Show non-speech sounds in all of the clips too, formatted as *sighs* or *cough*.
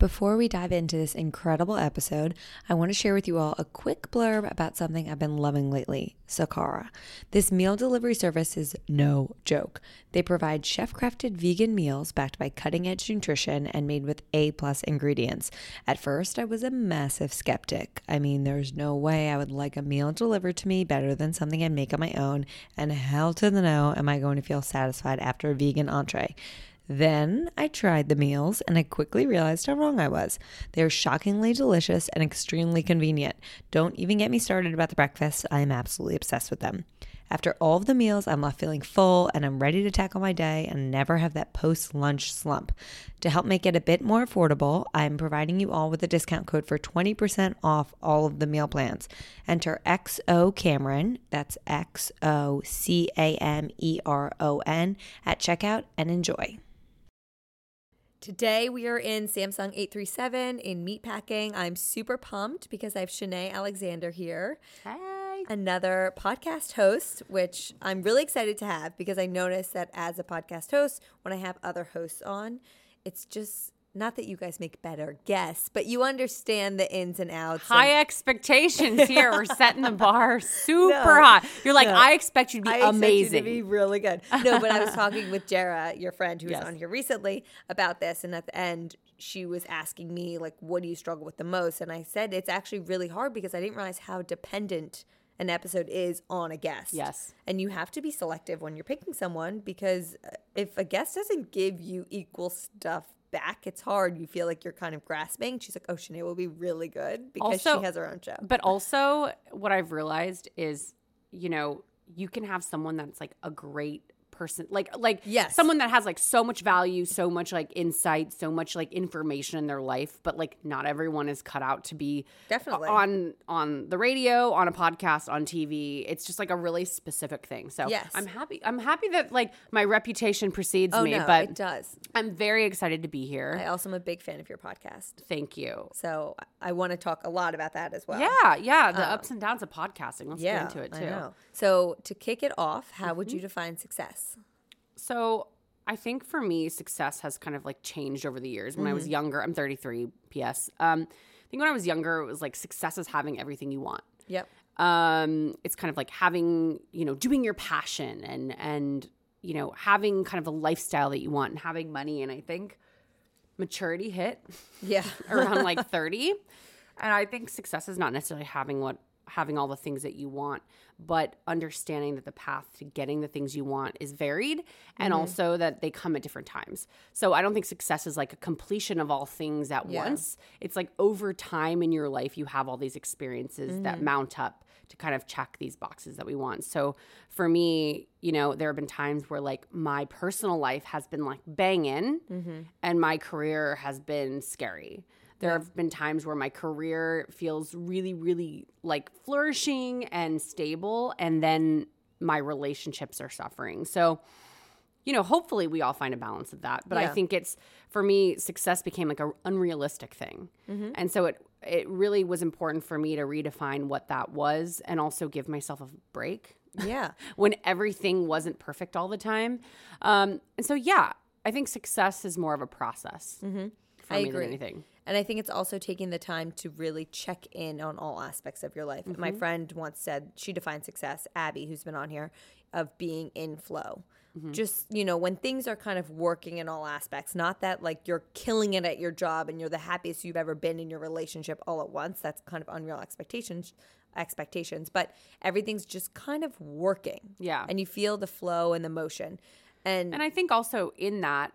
Before we dive into this incredible episode, I want to share with you all a quick blurb about something I've been loving lately Sakara. This meal delivery service is no joke. They provide chef crafted vegan meals backed by cutting edge nutrition and made with A plus ingredients. At first, I was a massive skeptic. I mean, there's no way I would like a meal delivered to me better than something I make on my own, and hell to the no am I going to feel satisfied after a vegan entree. Then I tried the meals and I quickly realized how wrong I was. They're shockingly delicious and extremely convenient. Don't even get me started about the breakfast. I am absolutely obsessed with them. After all of the meals, I'm left feeling full and I'm ready to tackle my day and never have that post lunch slump. To help make it a bit more affordable, I'm providing you all with a discount code for 20% off all of the meal plans. Enter XO Cameron, that's X O C A M E R O N, at checkout and enjoy. Today we are in Samsung 837 in meatpacking. I'm super pumped because I have Chinae Alexander here. Hey. Another podcast host, which I'm really excited to have because I noticed that as a podcast host, when I have other hosts on, it's just not that you guys make better guests, but you understand the ins and outs. High and- expectations *laughs* here. We're setting the bar super No, high. You're like, no. I expect you to be I amazing. you to be really good. No, but I was *laughs* talking with Jara, your friend who was Yes. on here recently, about this, and at the end, she was asking me like, "What do you struggle with the most?" And I said it's actually really hard because I didn't realize how dependent an episode is on a guest. Yes. and you have to be selective when you're picking someone because uh, if a guest doesn't give you equal stuff. Back, it's hard. You feel like you're kind of grasping. She's like, "Oh, Chinae will be really good because Also- she has her own show." but also, what I've realized is, you know, you can have someone that's like a great person like like Yes. someone that has like so much value so much like insight so much like information in their life but like not everyone is cut out to be Definitely. on on the radio on a podcast on tv it's just like a really specific thing so Yes. i'm happy i'm happy that like my reputation precedes oh me no, but it does. i'm very excited to be here I also am a big fan of your podcast. thank you So I want to talk a lot about that as well. yeah yeah the um, ups and downs of podcasting let's Yeah, get into it too. So to kick it off, how would mm-hmm. you define success? So I think for me, success has kind of like changed over the years. When I Mm-hmm. was younger, I'm 33. P.S. Um, I think when I was younger, it was like success is having everything you want. Yep. Um, it's kind of like having, you know, doing your passion and and you know having kind of a lifestyle that you want and having money. And I think maturity hit Yeah. *laughs* around like *laughs* 30 and i think success is not necessarily having what having all the things that you want but understanding that the path to getting the things you want is varied and Mm-hmm. also that they come at different times so i don't think success is like a completion of all things at Yeah. once it's like over time in your life you have all these experiences Mm-hmm. that mount up to kind of check these boxes that we want so for me you know there have been times where like my personal life has been like banging Mm-hmm. and my career has been scary there have been times where my career feels really, really like flourishing and stable, and then my relationships are suffering. So, you know, hopefully we all find a balance of that. But I think it's for me, success became like a unrealistic thing, and so it it really was important for me to redefine what that was, and also give myself a break Yeah. *laughs* when everything wasn't perfect all the time. Um, and so, yeah, I think success is more of a process for Mm-hmm. I me agree. than anything. And I think it's also taking the time to really check in on all aspects of your life. Mm-hmm. My friend once said she defines success, Abby, who's been on here, of being in flow. Mm-hmm. Just, you know, when things are kind of working in all aspects, not that like you're killing it at your job and you're the happiest you've ever been in your relationship all at once. That's kind of unreal expectations expectations, but everything's just kind of working. Yeah. And you feel the flow and the motion. And, And I think also in that,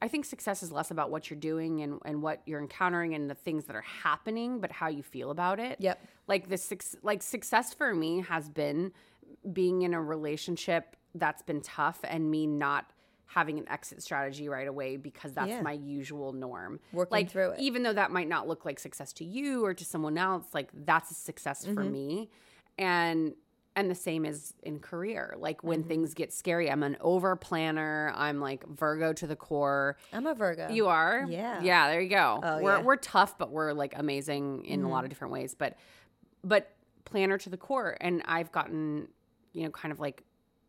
I think success is less about what you're doing and, and what you're encountering and the things that are happening, but how you feel about it. Yep. Like the like success for me has been being in a relationship that's been tough and me not having an exit strategy right away because that's Yeah. my usual norm. Working like through it. even though that might not look like success to you or to someone else, like that's a success for Mm-hmm. me. And and the same is in career. Like when Mm-hmm. things get scary, I'm an over planner. I'm like Virgo to the core. I'm a Virgo. You are? Yeah. Yeah, there you go. Oh, we're yeah. Mm-hmm. we're tough, but we're like amazing in a lot of different ways. But but planner to the core. And I've gotten, you know, kind of like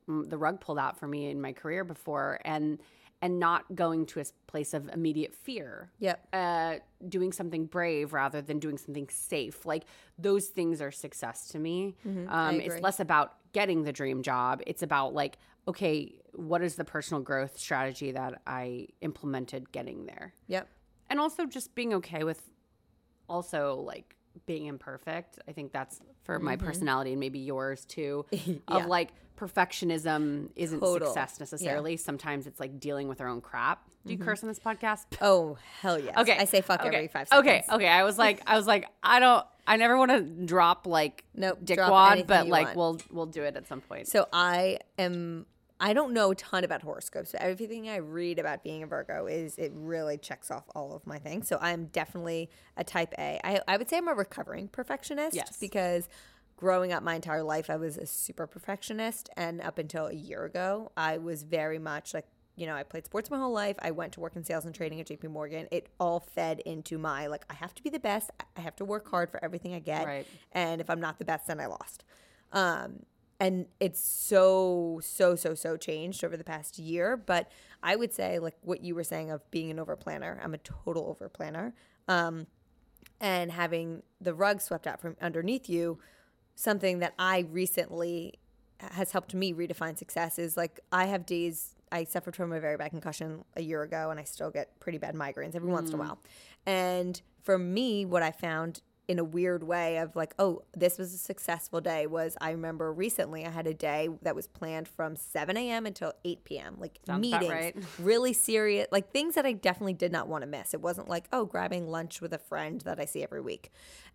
the rug pulled out for me in my career before and and not going to a place of immediate fear. Yep. Uh, doing something brave rather than doing something safe. Like those things are success to me. Mm-hmm. Um, it's less about getting the dream job. It's about like, okay, what is the personal growth strategy that I implemented getting there? Yep. and also just being okay with also like being imperfect i think that's for my personality and maybe yours too *laughs* of Mm-hmm. Like perfectionism isn't Total. success necessarily sometimes it's like dealing with our own crap do you Mm-hmm. curse on this podcast *laughs* Oh hell yeah! okay I say fuck okay. every five seconds. okay okay i was like i was like i don't i never want to drop like Nope, dickwad but like want. we'll we'll do it at some point So I am. I don't know a ton about horoscopes, but everything I read about being a Virgo is it really checks off all of my things. So I'm definitely a type A. I, I would say I'm a recovering perfectionist Yes. because growing up my entire life I was a super perfectionist, and up until a year ago I was very much like. You know, I played sports my whole life. I went to work in sales and trading at JP Morgan. It all fed into my like I have to be the best. I have to work hard for everything I get. Right. And if I'm not the best, then I lost. Um, and it's so so so so changed over the past year but i would say like what you were saying of being an over planner i'm a total over planner um, and having the rug swept out from underneath you something that i recently has helped me redefine success is like i have days i suffered from a very bad concussion a year ago and i still get pretty bad migraines every once in a while. And for me what i found in a weird way of like, oh, this was a successful day was I remember recently I had a day that was planned from 7 a.m. until 8 p.m. Like Sounds meetings, right. *laughs* really serious, like things that I definitely did not want to miss. It wasn't like, oh, grabbing lunch with a friend that I see every week.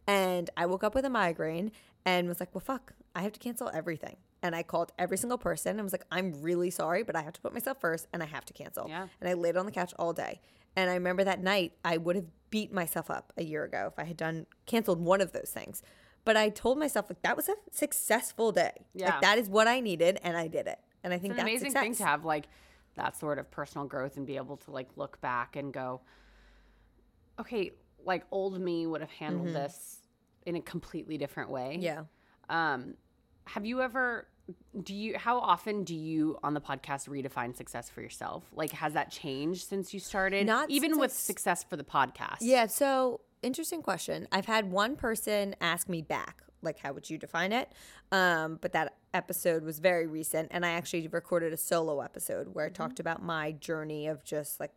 And I woke up with a migraine and was like, well, fuck, I have to cancel everything. And I called every single person and was like, I'm really sorry, but I have to put myself first and I have to cancel. Yeah. And I laid on the couch all day. And I remember that night I would have beat myself up a year ago if I had done canceled one of those things. But I told myself like that was a successful day. Yeah. Like that is what I needed and I did it. And I think it's an that's amazing success. thing to have like that sort of personal growth and be able to like look back and go okay like old me would have handled this in a completely different way Mm-hmm. Yeah. um have you ever do you how often do you on the podcast redefine success for yourself like has that changed since you started Not even with success for the podcast Yeah, so interesting question. I've had one person ask me back, like, how would you define it? Um, but that episode was very recent, and I actually recorded a solo episode where I talked about my journey of just like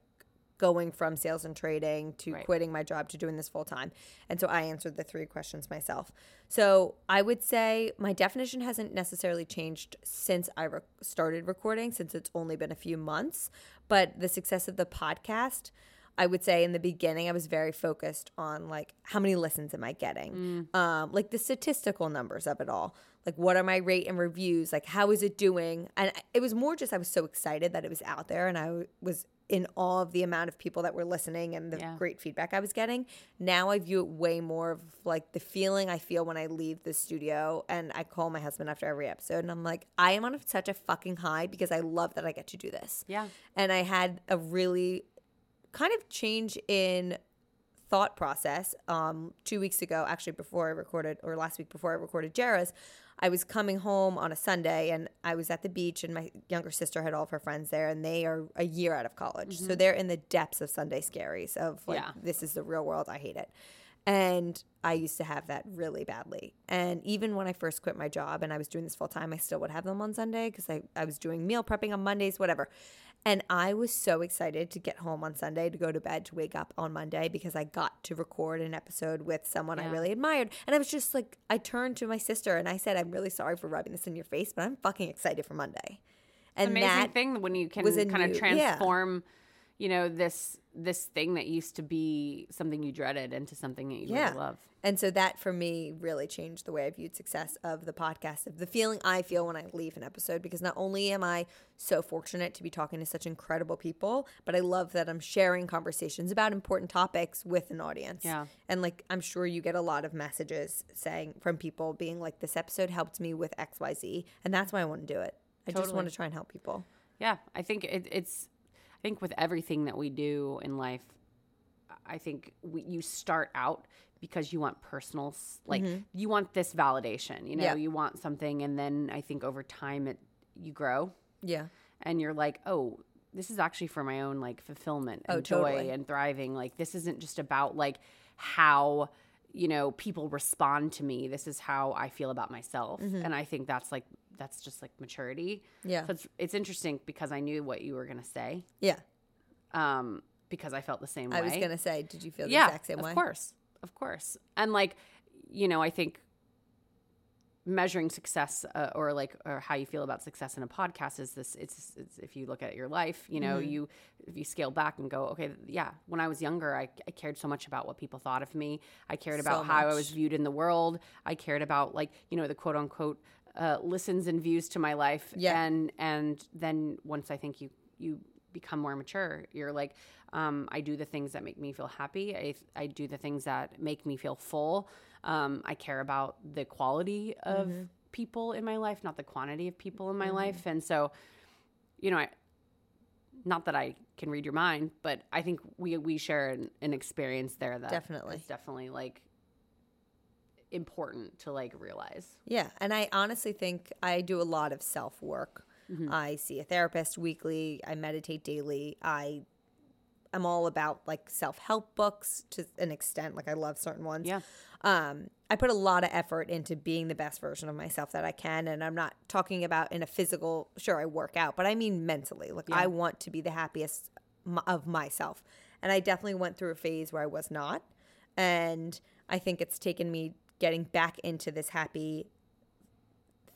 going from sales and trading to Right. quitting my job to doing this full time. And so I answered the three questions myself. So I would say my definition hasn't necessarily changed since I re- started recording, since it's only been a few months. But the success of the podcast, I would say in the beginning, I was very focused on like how many listens am I getting, um, like the statistical numbers of it all. Like what are my rate and reviews? Like how is it doing? And it was more just I was so excited that it was out there, and I w- was in awe of the amount of people that were listening and the Yeah. great feedback I was getting. Now I view it way more of like the feeling I feel when I leave the studio and I call my husband after every episode and I'm like, I am on such a fucking high because I love that I get to do this. yeah And I had a really kind of change in thought process um, two weeks ago, actually before I recorded, or last week before I recorded Jera's. I was coming home on a Sunday and I was at the beach, and my younger sister had all of her friends there, and they are a year out of college. So mm-hmm. they're in the depths of Sunday scaries of like, Yeah. this is the real world. I hate it. And I used to have that really badly. And even when I first quit my job and I was doing this full time, I still would have them on Sunday because I, I was doing meal prepping on Mondays, whatever. And I was so excited to get home on Sunday, to go to bed, to wake up on Monday because I got to record an episode with someone I really admired. And I was just like, I turned to my sister and I said, I'm really sorry for rubbing this in your face, but I'm fucking excited for Monday. And amazing that thing when you can kind of transform. yeah. You know, this this thing that used to be something you dreaded into something that you Yeah. really love. And so that for me really changed the way I viewed success of the podcast, of the feeling I feel when I leave an episode. Because not only am I so fortunate to be talking to such incredible people, but I love that I'm sharing conversations about important topics with an audience. Yeah. And like, I'm sure you get a lot of messages saying from people being like, this episode helped me with XYZ. And that's why I want to do it. I just want to try and help people. Yeah, I think it, it's. I think with everything that we do in life, I think we, you start out because you want personal, like mm-hmm. you want this validation. You know, Yeah. you want something, and then I think over time it you grow, Yeah. and you're like, oh, this is actually for my own like fulfillment oh, and Oh, joy totally. and thriving. Like this isn't just about like how you know people respond to me. This is how I feel about myself, mm-hmm. and I think that's like that's just like maturity. Yeah. So it's it's interesting because I knew what you were gonna say. Yeah. Um, because I felt the same way. I was going to say, did you feel the yeah, exact same of way? Of course, of course. And like, you know, I think measuring success uh, or like or how you feel about success in a podcast is this it's, it's if you look at your life you know Mm-hmm. you if you scale back and go okay yeah when i was younger I, I cared so much about what people thought of me i cared So about how i was viewed in the world i cared about like you know the quote unquote uh, listens and views to my life. Yeah. and and then once i think you you become more mature you're like um, i do the things that make me feel happy. I, I do the things that make me feel full. Um, i care about the quality of people in my life not the quantity of people in my life. And so you know i not that i can read your mind but i think we we share an, an experience there that Definitely. definitely like important to like realize Yeah, and I honestly think I do a lot of self work. Mm-hmm. I see a therapist weekly. I meditate daily. I am all about like self help books to an extent. Like I love certain ones. Yeah. Um, I put a lot of effort into being the best version of myself that I can, and I'm not talking about in a physical. Sure, I work out, but I mean mentally. Like I want to be the happiest of myself, and I definitely went through a phase where I was not, and I think it's taken me getting back into this happy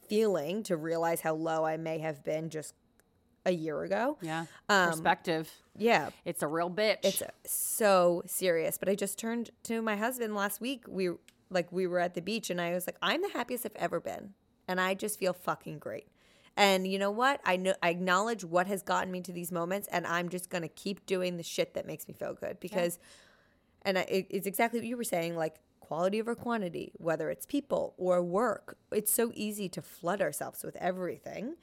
feeling to realize how low I may have been just a year ago. yeah Um, perspective Yeah, it's a real bitch it's so serious. But I just turned to my husband last week. We like we were at the beach, and I was like, "I'm the happiest I've ever been, and I just feel fucking great." And you know what? I know I acknowledge what has gotten me to these moments, and I'm just gonna keep doing the shit that makes me feel good because, and I, it, it's exactly what you were saying, like quality over quantity, whether it's people or work. It's so easy to flood ourselves with everything.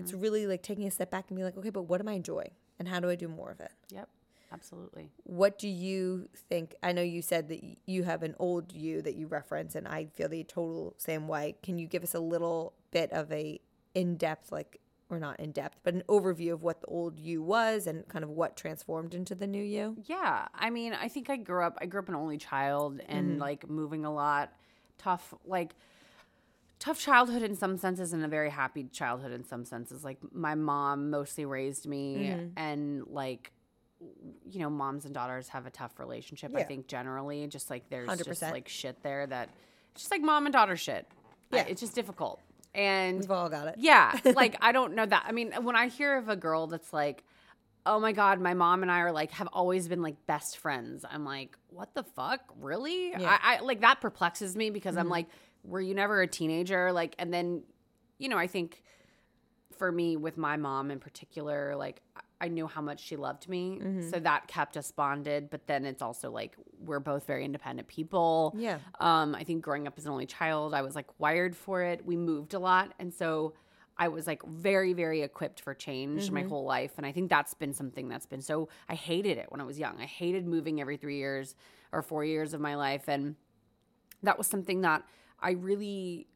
It's mm-hmm. really like taking a step back and be like, okay, but what am I enjoying, and how do I do more of it? yep absolutely what do you think i know you said that you have an old you that you reference and i feel the total same way can you give us a little bit of a in-depth like or not in-depth but an overview of what the old you was and kind of what transformed into the new you Yeah, I mean, I think I grew up. I grew up an only child and mm-hmm. like moving a lot. Tough, like tough childhood in some senses, and a very happy childhood in some senses. Like my mom mostly raised me, mm-hmm. and like you know, moms and daughters have a tough relationship. I think generally, just like there's just 100%. like shit there that it's just like mom and daughter shit. I- Yeah. it's just difficult. And we've all got it yeah, *laughs* like I don't know that. I mean, when I hear of a girl that's like, "Oh my god, my mom and I are like have always been like best friends," I'm like, "What the fuck, really?" Yeah. I, I like that perplexes me because I'm mm-hmm. like, "Were you never a teenager?" Like, and then, you know, I think for me with my mom in particular, like I- knew how much she loved me, so mm-hmm. that kept us bonded. But then it's also like we're both very independent people. Yeah. Um, I think growing up as an only child, I was like wired for it. We moved a lot, and so I was like very, very equipped for change my mm-hmm. whole life. And I think that's been something that's been so. I hated it when I was young. I hated moving every three years or four years of my life, and that was something that I really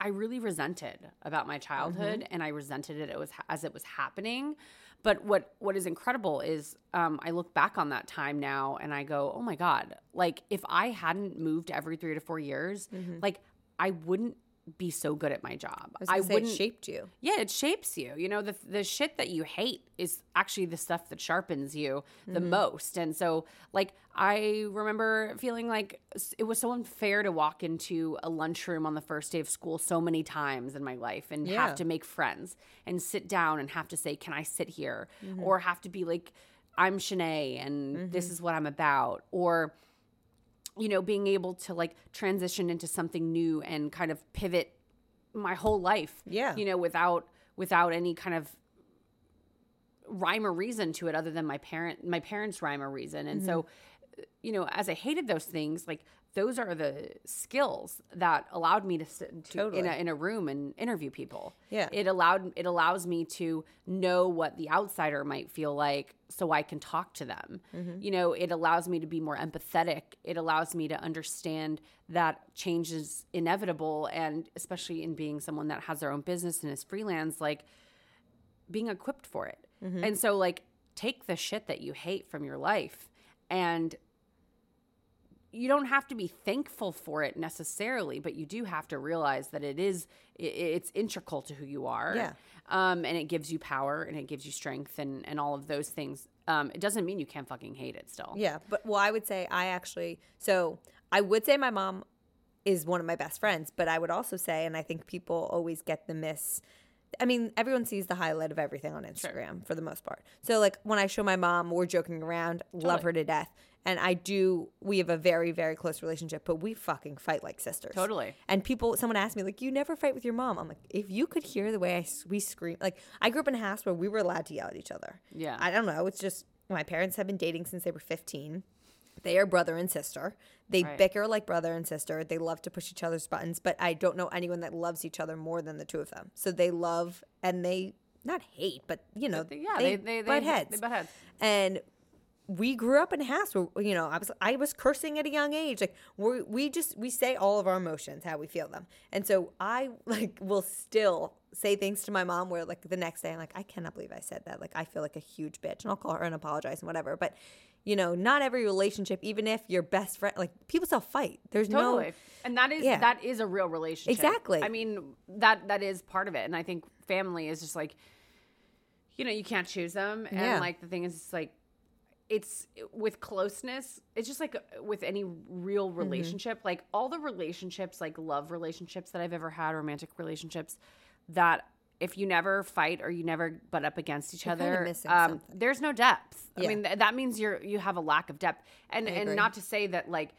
I really resented about my childhood, mm-hmm. and I resented it, it was as it was happening. But what what is incredible is um, I look back on that time now, and I go, "Oh my god!" Like if I hadn't moved every three to four years, like I wouldn't be so good at my job. i say wouldn't shaped you yeah, it shapes you. You know, the the shit that you hate is actually the stuff that sharpens you the mm-hmm. most. And so, like, I remember feeling like it was so unfair to walk into a lunchroom on the first day of school so many times in my life and Yeah. have to make friends and sit down and have to say, "Can I sit here?" Mm-hmm. or have to be like. I'm Chinae and this mm-hmm. is what I'm about or you know being able to like transition into something new and kind of pivot my whole life Yeah. you know without without any kind of rhyme or reason to it other than my parent my parents rhyme or reason and so Mm-hmm. you know as i hated those things like those are the skills that allowed me to sit into, in, a, in a room and interview people Yeah. it allowed it allows me to know what the outsider might feel like so i can talk to them Mm-hmm. you know it allows me to be more empathetic it allows me to understand that change is inevitable and especially in being someone that has their own business and is freelance like being equipped for it. And so like take the shit that you hate from your life and you don't have to be thankful for it necessarily, but you do have to realize that it is i- it's integral to who you are. Yeah. Um, and it gives you power and it gives you strength and and all of those things. Um, it doesn't mean you can't fucking hate it still. Yeah, but well, I would say I actually. So I would say my mom is one of my best friends, but I would also say, and I think people always get the miss. I mean, everyone sees the highlight of everything on Instagram for the most part. So, like when I show my mom, we're joking around, love her to death, and I do. We have a very, very close relationship, but we fucking fight like sisters. Totally. And people, someone asked me, like, you never fight with your mom. I'm like, if you could hear the way I, we scream, like, I grew up in a house where we were allowed to yell at each other. Yeah. I don't know. It's just my parents have been dating since they were 15. They are brother and sister. They Right. bicker like brother and sister. They love to push each other's buttons, but I don't know anyone that loves each other more than the two of them. So they love and they not hate, but you know, yeah, they they, they butt heads. They butt heads. And we grew up in a house where you know I was I was cursing at a young age. Like we we just we say all of our emotions how we feel them, and so I *laughs* like will still say things to my mom where like the next day I'm like I cannot believe I said that. Like I feel like a huge bitch, and I'll call her and apologize and whatever. But you know, not every relationship, even if your best friend, like people still fight. There's no Totally. no and that is Yeah. that is a real relationship. Exactly. I mean, that that is part of it. And I think family is just like you know, you can't choose them. And Yeah. like the thing is it's like it's with closeness, it's just like with any real Mm-hmm. relationship, like all the relationships, like love relationships that I've ever had, romantic relationships, that if you never fight or you never butt up against each You're other, um, there's no depth. I mean, th- that means you're you have a lack of depth, and and not to say that like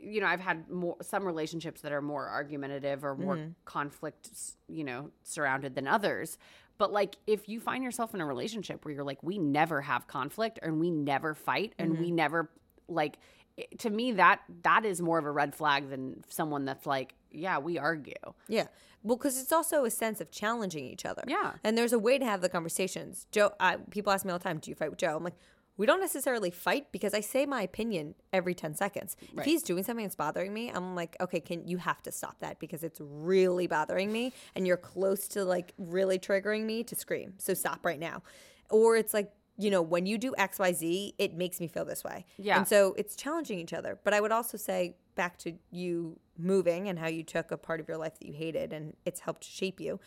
you know i've had more some relationships that are more argumentative or more Mm-hmm. conflict you know surrounded than others but like if you find yourself in a relationship where you're like we never have conflict and we never fight and Mm-hmm. we never like to me that that is more of a red flag than someone that's like yeah we argue Yeah. Well, because it's also a sense of challenging each other. Yeah. And there's a way to have the conversations. Joe, I, people ask me all the time, do you fight with Joe? I'm like, we don't necessarily fight because I say my opinion every 10 seconds. If he's doing something that's bothering me, I'm like, okay, can you have to stop that because it's really bothering me and you're close to like really triggering me to scream. So stop right now. Or it's like, you know, when you do XYZ, it makes me feel this way. Yeah. And so it's challenging each other. But I would also say back to you moving and how you took a part of your life that you hated and it's helped shape you.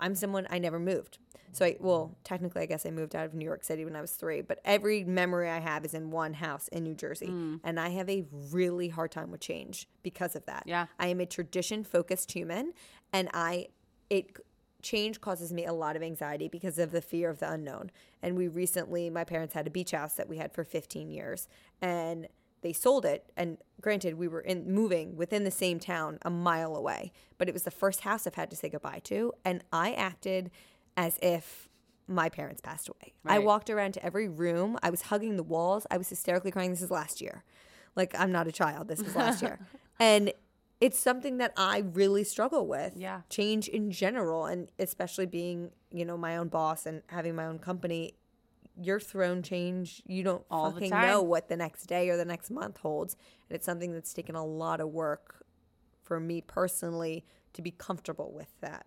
I'm someone I never moved. So I well, technically I guess I moved out of New York City when I was 3, but every memory I have is in one house in New Jersey. Mm. And I have a really hard time with change because of that. Yeah. I am a tradition focused human and I it change causes me a lot of anxiety because of the fear of the unknown. And we recently my parents had a beach house that we had for 15 years and they sold it and granted we were in moving within the same town a mile away but it was the first house i've had to say goodbye to and i acted as if my parents passed away. I walked around to every room. I was hugging the walls. I was hysterically crying. This is last year. Like i'm not a child. This was last year. *laughs* And it's something that i really struggle with. Yeah. change in general and especially being you know my own boss and having my own company your throne change you don't All fucking know what the next day or the next month holds and it's something that's taken a lot of work for me personally to be comfortable with that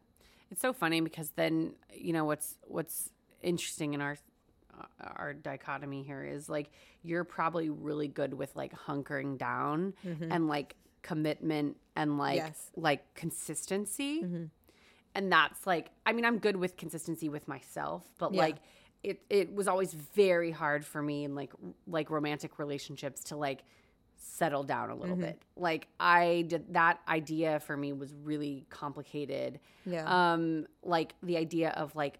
It's so funny because then you know what's what's interesting in our uh, our dichotomy here is like you're probably really good with like hunkering down and like commitment and like Yes. like consistency. And that's like I mean I'm good with consistency with myself, but Yeah. like it it was always very hard for me in like like romantic relationships to like settle down a little bit. Like I did that idea for me was really complicated yeah um like the idea of like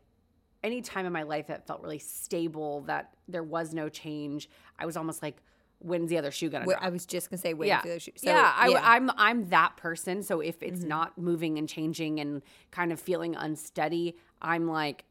any time in my life that felt really stable, that there was no change, I was almost like, when's the other shoe gonna drop? I was just gonna say wait yeah, for those shoes. So, yeah, I, yeah. I'm I'm that person. So if it's Mm-hmm. not moving and changing and kind of feeling unsteady, I'm like,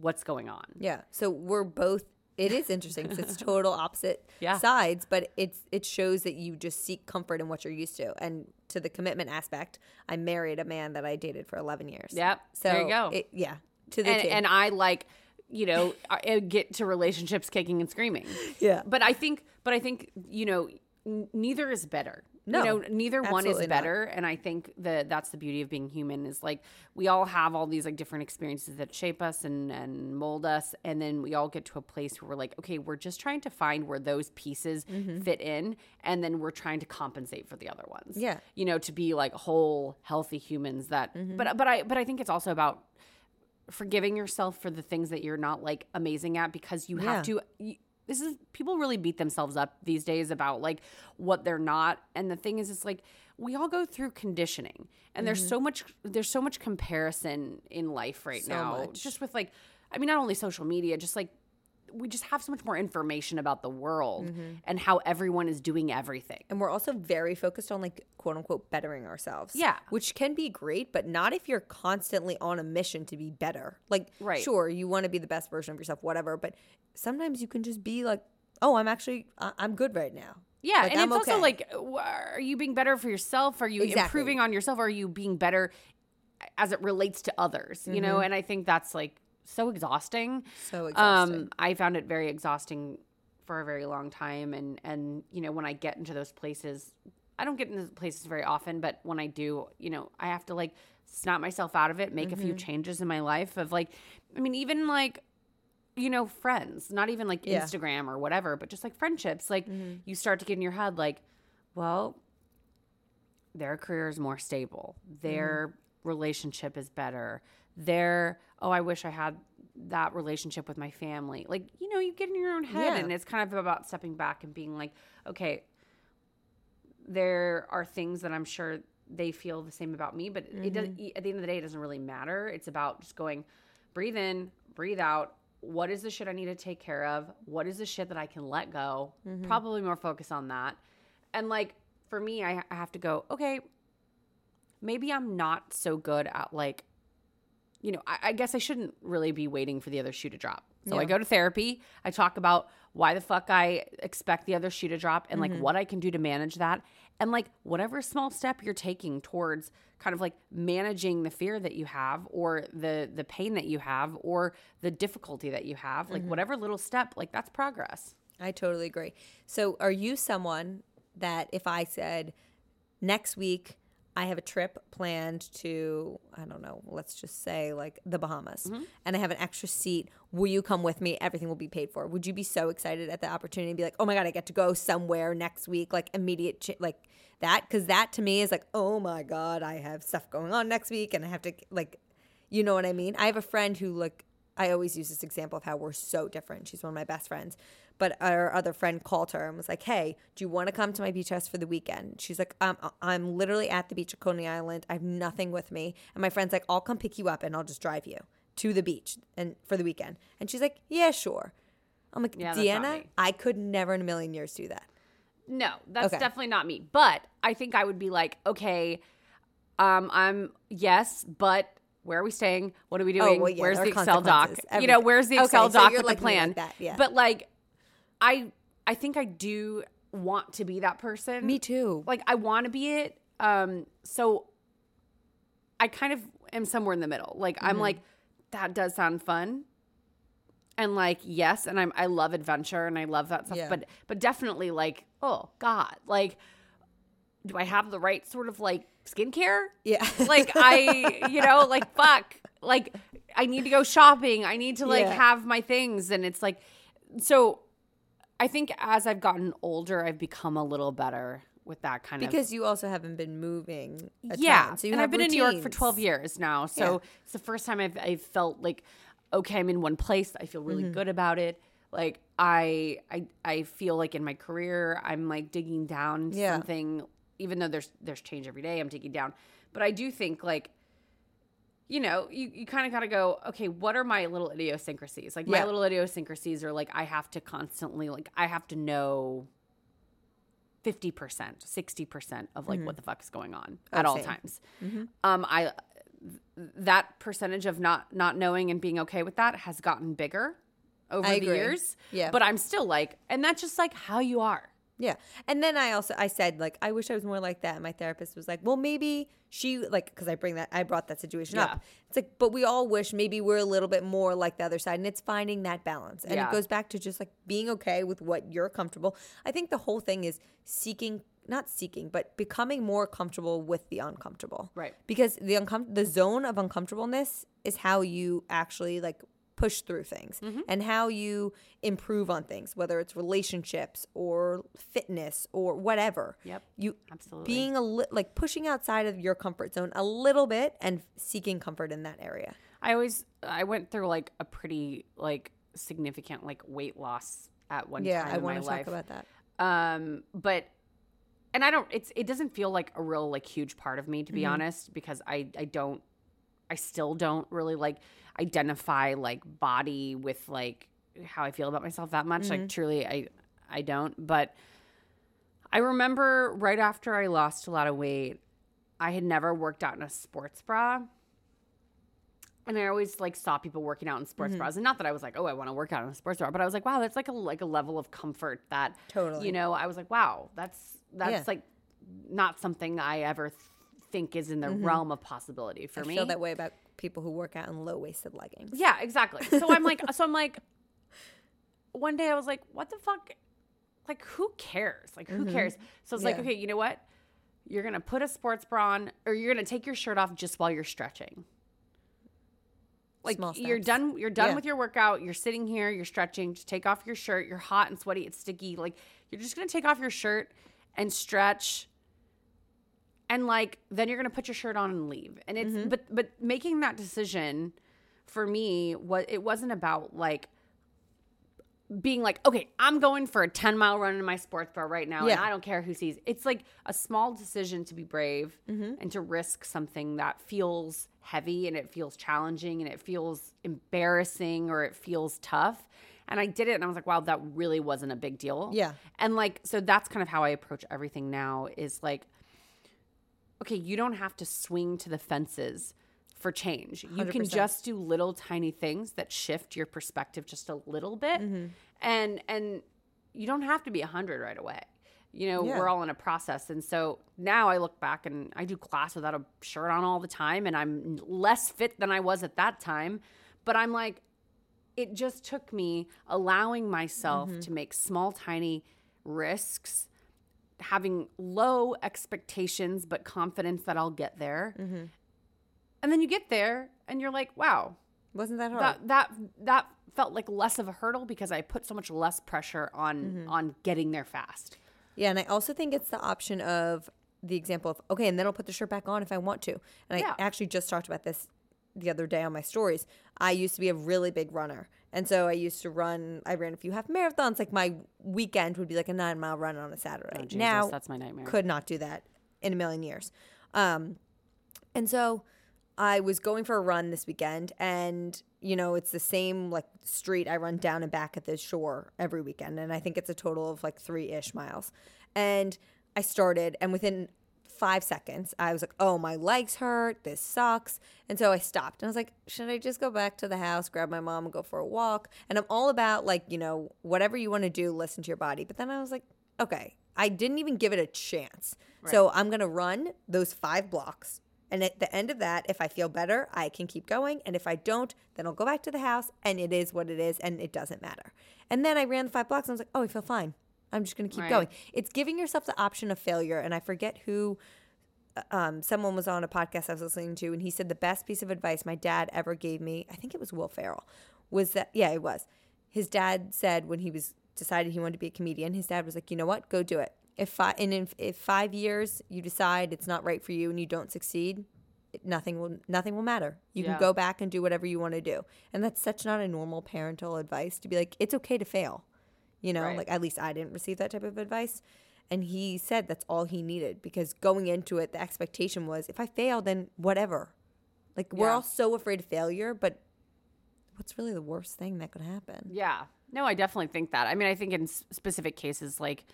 what's going on? Yeah. So we're both. It is interesting because it's *laughs* total opposite Yeah. sides, but it's it shows that you just seek comfort in what you're used to. And to the commitment aspect, I married a man that I dated for 11 years. Yep. So there you go. It, yeah. To the and, and I like, you know, I get to relationships kicking and screaming. Yeah. But I think, but I think, you know, n- neither is better. No, you know, neither one is absolutely not. better. And I think that that's the beauty of being human is like we all have all these like different experiences that shape us and and mold us, and then we all get to a place where we're like, okay, we're just trying to find where those pieces mm-hmm. fit in, and then we're trying to compensate for the other ones. Yeah. you know, to be like whole, healthy humans. That, mm-hmm. but but I but I think it's also about forgiving yourself for the things that you're not like amazing at because you have to you, this is people really beat themselves up these days about like what they're not and the thing is it's like we all go through conditioning and there's so mm-hmm. much there's so much comparison in life right So now much. just with like i mean not only social media just like we just have so much more information about the world and how everyone is doing everything and we're also very focused on like quote unquote bettering ourselves. Yeah. Which can be great, but not if you're constantly on a mission to be better. Like, Right. sure, you want to be the best version of yourself, whatever, but sometimes you can just be like, oh, I'm actually, I- I'm good right now. Yeah, Like, and I'm it's also like, are you being better for yourself? Are you Exactly. improving on yourself? Are you being better as it relates to others? You Mm-hmm. know, and I think that's like so exhausting. So exhausting. Um, I found it very exhausting for a very long time, and and you know, when I get into those places, I don't get into those places very often, but when I do, you know, I have to like snap myself out of it, make a Mm-hmm. few changes in my life. Of like, I mean, even like you know, friends, not even like Yeah. Instagram or whatever, but just like friendships. Like Mm-hmm. you start to get in your head, like, well, their career is more stable, their Mm-hmm. relationship is better, their, oh, I wish I had that relationship with my family. Like, you know, you get in your own head Yeah. and it's kind of about stepping back and being like, okay, there are things that I'm sure they feel the same about me, but it does Mm-hmm. at the end of the day, it doesn't really matter. It's about just going, breathe in, breathe out. What is the shit I need to take care of? What is the shit that I can let go? Mm-hmm. Probably more focus on that. And like for me, I, I have to go, okay, maybe I'm not so good at like, you know, I, I guess I shouldn't really be waiting for the other shoe to drop. So I go to therapy. I talk about why the fuck I expect the other shoe to drop and Mm-hmm. like what I can do to manage that. And like whatever small step you're taking towards kind of like managing the fear that you have or the the pain that you have or the difficulty that you have, like Mm-hmm. whatever little step, like that's progress. I totally agree. So, are you someone that if I said next week I have a trip planned to, I don't know, let's just say like the Bahamas, Mm-hmm. and I have an extra seat, will you come with me? Everything will be paid for. Would you be so excited at the opportunity and be like, oh my God, I get to go somewhere next week, like immediate, ch- like that? Because that to me is like, oh my God, I have stuff going on next week and I have to, like, you know what I mean? I have a friend who, like, I always use this example of how we're so different. She's one of my best friends. But our other friend called her and was like, "Hey, do you want to come to my beach house for the weekend?" She's like, "I'm I'm literally at the beach of Coney Island. I have nothing with me." And my friend's like, "I'll come pick you up and I'll just drive you to the beach and for the weekend." And she's like, "Yeah, sure." I'm like, Yeah, "Deanna. I could never in a million years do that." No, that's Okay. definitely not me. But I think I would be like, okay, um, I'm yes, but where are we staying? What are we doing? Oh, well, yeah, where's the Excel doc? consequences. You know, where's the Excel so doc you're with like the plan? like that, yeah. But like, I I think I do want to be that person. Me too. Like I want to be it. Um, so I kind of am somewhere in the middle. Like I'm Mm-hmm. like, that does sound fun. And like, yes, and I'm I love adventure and I love that stuff. Yeah. But but definitely like, oh God, like do I have the right sort of like skincare? Yeah. *laughs* Like I, you know, like fuck. Like I need to go shopping. I need to like Yeah. have my things. And it's like so I think as I've gotten older, I've become a little better with that kind of because you also haven't been moving. A yeah. ton, so you and I've been in New York for 12 years now. So Yeah. it's the first time I've, I've felt like, okay, I'm in one place. I feel Mm-hmm. really good about it. Like I, I, I feel like in my career, I'm like digging down Yeah. something, even though there's, there's change every day, I'm digging down. But I do think like, you know, you, you kind of got to go, okay, what are my little idiosyncrasies? Like, my Yeah. little idiosyncrasies are like, I have to constantly, like, I have to know 50%, 60% of like what the fuck is going on at all same. times. Um, I, that percentage of not, not knowing and being okay with that has gotten bigger over I the agree. years. Yeah. But I'm still like, and that's just like how you are. Yeah. And then I also I said like I wish I was more like that. And my therapist was like, "Well, maybe she like cuz I bring that I brought that situation Yeah. up. It's like but we all wish maybe we're a little bit more like the other side and it's finding that balance. And Yeah. it goes back to just like being okay with what you're comfortable. I think the whole thing is seeking not seeking, but becoming more comfortable with the uncomfortable. Right. Because the uncom- the zone of uncomfortableness is how you actually like push through things Mm-hmm. and how you improve on things, whether it's relationships or fitness or whatever. Yep. You Absolutely. being a li- like pushing outside of your comfort zone a little bit and seeking comfort in that area. I always I went through like a pretty like significant like weight loss at one Yeah, time I in my want to life. talk about that. um but and I don't it's it doesn't feel like a real like huge part of me to be Mm-hmm. honest because I I don't I still don't really like identify like body with like how I feel about myself that much Mm-hmm. like truly I I don't but I remember right after I lost a lot of weight I had never worked out in a sports bra and I always like saw people working out in sports Mm-hmm. bras, and not that I was like, oh, I want to work out in a sports bra, but I was like, wow, that's like a like a level of comfort that Totally. you know. I was like, wow, that's that's Yeah. like not something I ever th- think is in the realm of possibility for Mm-hmm. I me. feel that way about people who work out in low waisted leggings. Yeah, exactly. So I'm like, *laughs* so I'm like, one day I was like, what the fuck? Like, who cares? Like, who cares? So it's like, Mm-hmm. Okay, you know what? You're gonna put a sports bra on, or you're gonna take your shirt off just while you're stretching. Like you're done. You're done Yeah. with your workout. You're sitting here. You're stretching. Just take off your shirt. You're hot and sweaty. It's sticky. Like you're just gonna take off your shirt and stretch and like then you're gonna put your shirt on and leave and it's Mm-hmm. but but making that decision for me what it wasn't about like being like okay i'm going for a 10 mile run in my sports bar right now and i don't care who sees it's like a small decision to be brave Mm-hmm. and to risk something that feels heavy and it feels challenging and it feels embarrassing or it feels tough and i did it and i was like wow that really wasn't a big deal Yeah. and like so that's kind of how i approach everything now is like okay, you don't have to swing to the fences for change. You can 100%. just do little tiny things that shift your perspective just a little bit. Mm-hmm. And and you don't have to be 100 right away. You know, Yeah. we're all in a process. And so now I look back and I do class without a shirt on all the time and I'm less fit than I was at that time, but I'm like it just took me allowing myself Mm-hmm. to make small tiny risks having low expectations but confidence that I'll get there. Mm-hmm. And then you get there and you're like, wow, Wasn't that hard? that that that felt like less of a hurdle because I put so much less pressure on Mm-hmm. on getting there fast. Yeah, and I also think it's the option of the example of okay, and then I'll put the shirt back on if I want to. And Yeah. I actually just talked about this the other day on my stories. I used to be a really big runner, and so I used to run. I ran a few half marathons. Like my weekend would be like a nine mile run on a Saturday. Oh, Jesus, now that's my nightmare. could not do that in a million years. Um, and so I was going for a run this weekend, and you know, it's the same like street I run down and back at the shore every weekend, and I think it's a total of like three ish miles. And I started, and within five seconds, I was like, oh, my legs hurt. This sucks. And so I stopped and I was like, should I just go back to the house, grab my mom, and go for a walk? And I'm all about like, you know, whatever you want to do, listen to your body. But then I was like, okay, I didn't even give it a chance. So I'm going to run those five blocks. And at the end of that, if I feel better, I can keep going. And if I don't, then I'll go back to the house and it is what it is and it doesn't matter. And then I ran the five blocks and I was like, oh, I feel fine. I'm just going to keep Right. going. It's giving yourself the option of failure. And I forget who um, someone was on a podcast I was listening to, and he said the best piece of advice my dad ever gave me, I think it was Will Ferrell, was that, yeah, it was. His dad said when he was decided he wanted to be a comedian, his dad was like, you know what, go do it. If five, and in, if five years you decide it's not right for you and you don't succeed, nothing will nothing will matter. You Yeah. can go back and do whatever you want to do, and that's such not a normal parental advice to be like, it's okay to fail. You know, Right. like at least I didn't receive that type of advice. And he said that's all he needed because going into it, the expectation was if I fail, then whatever. Like we're all so afraid of failure, but what's really the worst thing that could happen? Yeah. No, I definitely think that. I mean, I think in specific cases, like,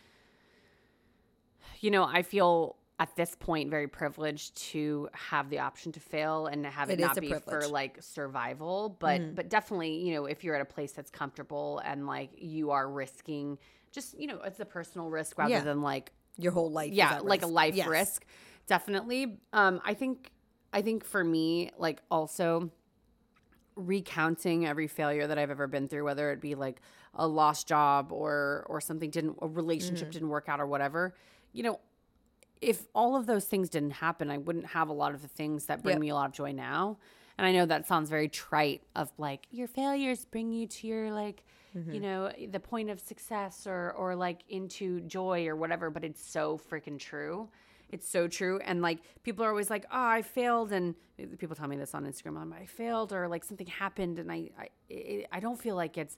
you know, I feel at this point very privileged to have the option to fail and to have it, It not be privilege. Mm-hmm. for like survival, but but definitely, you know, if you're at a place that's comfortable and like you are risking just, you know, it's a personal risk rather Yeah. than like Your whole life. yeah like a life Yes. risk definitely um i think i think for me like also recounting every failure that i've ever been through whether it be like a lost job or or something didn't a relationship didn't work out or whatever you know if all of those things didn't happen i wouldn't have a lot of the things that bring Yep. me a lot of joy now. And i know that sounds very trite of like your failures bring you to your like mm-hmm. you know the point of success or or like into joy or whatever but it's so freaking true. It's so true. And like people are always like oh i failed. And people tell me this on instagram I'm, i failed or like something happened and i i, it, I don't feel like it's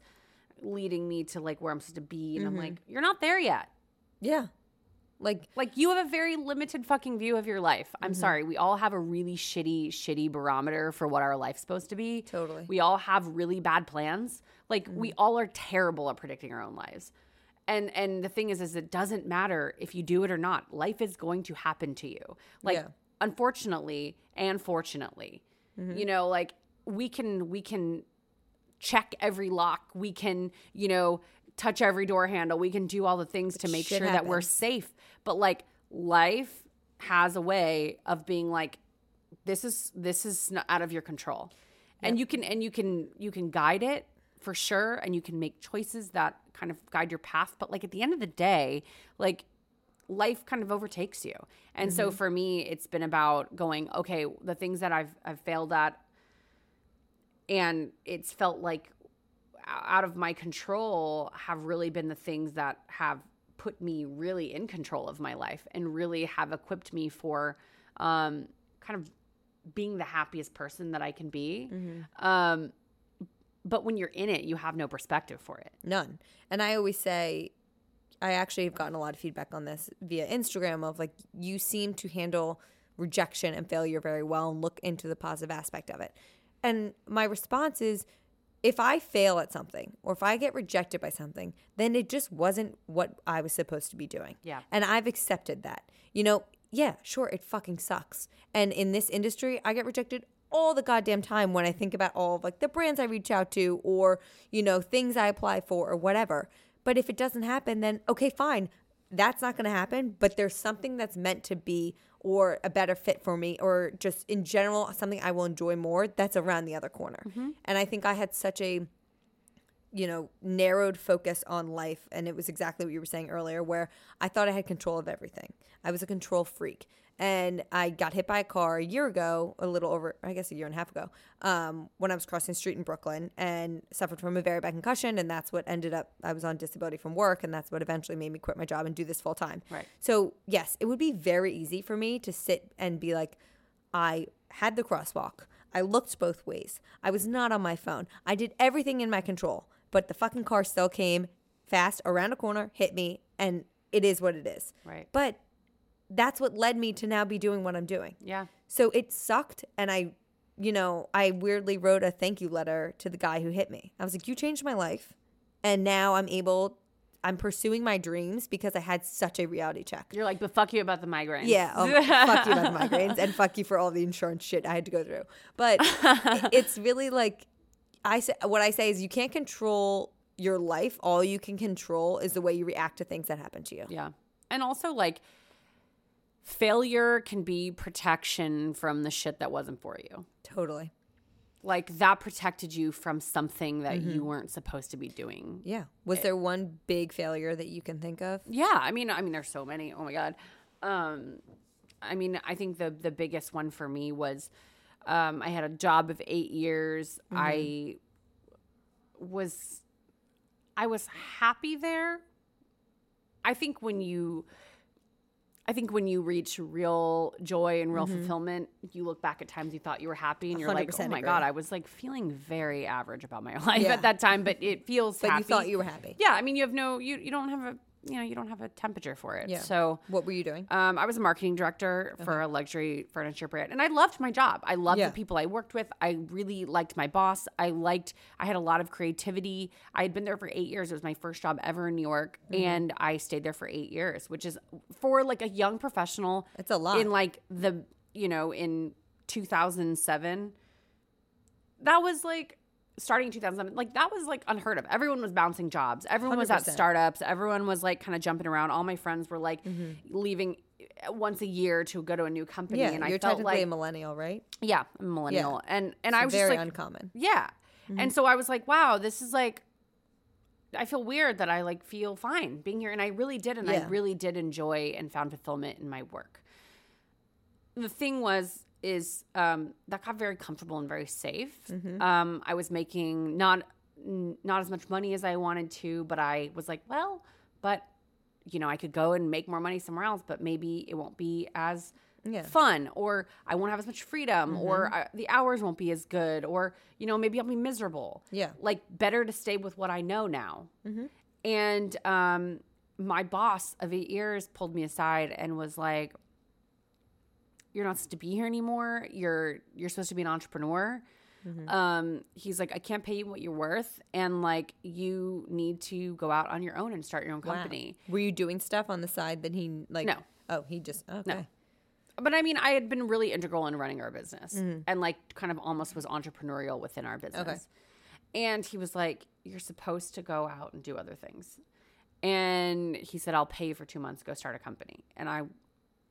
leading me to like where i'm supposed to be. And i'm mm-hmm. like you're not there yet. Yeah. Like like you have a very limited fucking view of your life. I'm mm-hmm. sorry. We all have a really shitty, shitty barometer for what our life's supposed to be. Totally. We all have really bad plans. Like we mm-hmm. all are terrible at predicting our own lives. And and the thing is is it doesn't matter if you do it or not. Life is going to happen to you. Like Yeah. unfortunately and fortunately. Mm-hmm. You know, like we can we can check every lock. We can, you know, touch every door handle. We can do all the things to make shit sure that we're safe. But like life has a way of being like this is this is not out of your control. And you can and you can you can guide it for sure and you can make choices that kind of guide your path, but like at the end of the day, like life kind of overtakes you. And so for me, it's been about going, okay, the things that I've I've failed at and it's felt like out of my control have really been the things that have put me really in control of my life and really have equipped me for um, kind of being the happiest person that I can be. Um, but when you're in it, you have no perspective for it. None. And I always say, I actually have gotten a lot of feedback on this via Instagram of like, you seem to handle rejection and failure very well and look into the positive aspect of it. And my response is, if I fail at something or if I get rejected by something, then it just wasn't what I was supposed to be doing. Yeah. And I've accepted that. You know, yeah, sure, it fucking sucks. And in this industry, I get rejected all the goddamn time when I think about all of like the brands I reach out to or, you know, things I apply for or whatever. But if it doesn't happen, then okay, fine. That's not going to happen, but there's something that's meant to be or a better fit for me or just in general something I will enjoy more that's around the other corner. Mm-hmm. And I think I had such a you know, narrowed focus on life. And it was exactly what you were saying earlier, where I thought I had control of everything. I was a control freak. And I got hit by a car a year ago, a little over, I guess a year and a half ago, um, when I was crossing the street in Brooklyn and suffered from a very bad concussion. And that's what ended up, I was on disability from work. And that's what eventually made me quit my job and do this full time. Right. So, yes, it would be very easy for me to sit and be like, I had the crosswalk. I looked both ways. I was not on my phone. I did everything in my control, but the fucking car still came fast around a corner, hit me, and it is what it is. Right. But that's what led me to now be doing what I'm doing. Yeah. So it sucked. And I, you know, I weirdly wrote a thank you letter to the guy who hit me. I was like, you changed my life. And now I'm able, I'm pursuing my dreams because I had such a reality check. You're like, but fuck you about the migraines. Yeah, um, *laughs* fuck you about the migraines and fuck you for all the insurance shit I had to go through. But *laughs* it's really like I say. What I say is you can't control your life. All you can control is the way you react to things that happen to you. Yeah. And also, like, failure can be protection from the shit that wasn't for you. Totally. Like, that protected you from something that Mm-hmm. you weren't supposed to be doing. Yeah. Was there one big failure that you can think of? Yeah, I mean, I mean, there's so many. Oh my god. Um, I mean, I think the the biggest one for me was, um, I had a job of eight years. I was, I was happy there. I think when you, I think when you reach real joy and real mm-hmm. fulfillment, you look back at times you thought you were happy, and you're like, oh my agree. god, I was like feeling very average about my *laughs* life Yeah. at that time, but it feels But happy. you thought you were happy. Yeah, I mean, you have no, you you don't have a, you know, you don't have a temperature for it. Yeah. So What were you doing? um, I was a marketing director for a luxury furniture brand, and I loved my job. I loved Yeah. the people I worked with. I really liked my boss. I liked. I had a lot of creativity. I had been there for eight years. It was my first job ever in New York, Mm-hmm. and I stayed there for eight years, which is for like a young professional. It's a lot. In like the you know in 2007, that was like starting in 2007 like that was like unheard of. Everyone was bouncing jobs. Everyone was at startups. Everyone was like kind of jumping around. All my friends were like Mm-hmm. leaving once a year to go to a new company yeah, and i you're felt technically like a millennial, right? yeah i'm a millennial. And and i So was just very like uncommon. yeah. And so i was like wow this is like i feel weird that i like feel fine being here. And i really did and i really did enjoy and found fulfillment in my work. The thing was is um, that got very comfortable and very safe Mm-hmm. um, i was making not n- not as much money as i wanted to but i was like well but you know i could go and make more money somewhere else but maybe it won't be as Yeah. Mm-hmm. fun or i won't have as much freedom or I, the hours won't be as good or you know maybe i'll be miserable Yeah. like better to stay with what i know now and um, my boss of eight years pulled me aside and was like you're not supposed to be here anymore you're you're supposed to be an entrepreneur um, he's like i can't pay you what you're worth and like you need to go out on your own and start your own Wow. company Were you doing stuff on the side that he like? No. Oh, he just okay. but I mean, I had been really integral in running our business Mm-hmm. and like kind of almost was entrepreneurial within our business. And he was like, You're supposed to go out and do other things. And he said, I'll pay you for two months, go start a company. And I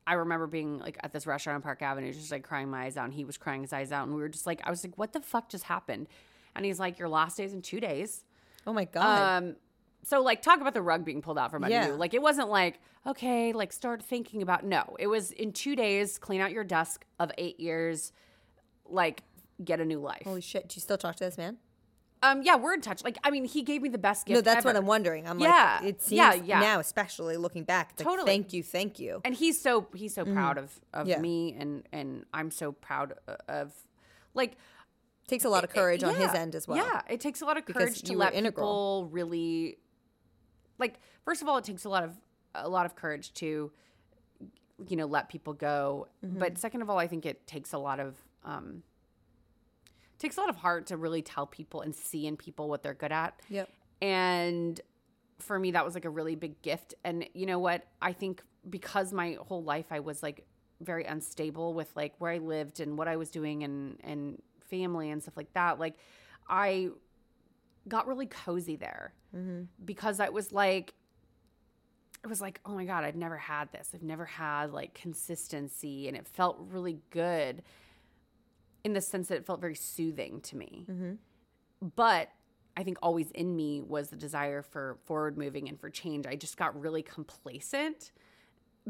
I remember being like at this restaurant on Park Avenue, just like crying my eyes out. And he was crying his eyes out. And we were just like, I was like, what the fuck just happened? And he's like, Your last day's in two days. Oh my god. Um, so like talk about the rug being pulled out from under Yeah. you. Like it wasn't like, okay, like start thinking about no. It was in two days, clean out your desk of eight years, like get a new life. Holy shit! Do you still talk to this man? Um, yeah, we're in touch. Like, I mean, he gave me the best gift. no, that's what. I'm wondering. I'm Yeah. like, it seems Yeah, yeah. now, especially looking back, it's like, Totally. thank you, thank you. And he's so he's so proud of of Mm-hmm. Yeah. me, and and I'm so proud of, like takes a lot of courage on his end as well. Yeah, it takes a lot of courage to let integral. people really like first of all it takes a lot of a lot of courage to you know let people go Mm-hmm. but second of all i think it takes a lot of um takes a lot of heart to really tell people and see in people what they're good at. Yep. and for me that was like a really big gift. And you know what? I think because my whole life i was like very unstable with like where i lived and what i was doing and and family and stuff like that like i got really cozy there. Mm-hmm. Because i was like it was like oh my god i've never had this. I've never had like consistency and it felt really good in the sense that it felt very soothing to me mm-hmm. but I think always in me was the desire for forward moving and for change. I just got really complacent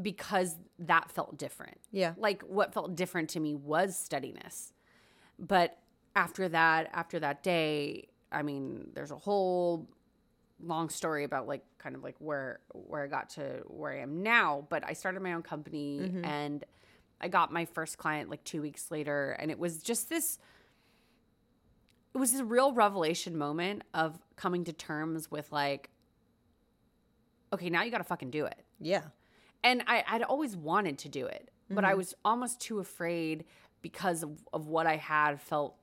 because that felt different. Yeah. Like what felt different to me was steadiness. But after that, after that day, I mean, there's a whole long story about like kind of like where where I got to where I am now, but I started my own company mm-hmm. and I got my first client like 2 weeks later and it was just this it was this real revelation moment of coming to terms with like okay now you gotta fucking do it Yeah. and I, i'd always wanted to do it but i mm-hmm. was almost too afraid because of, of what i had felt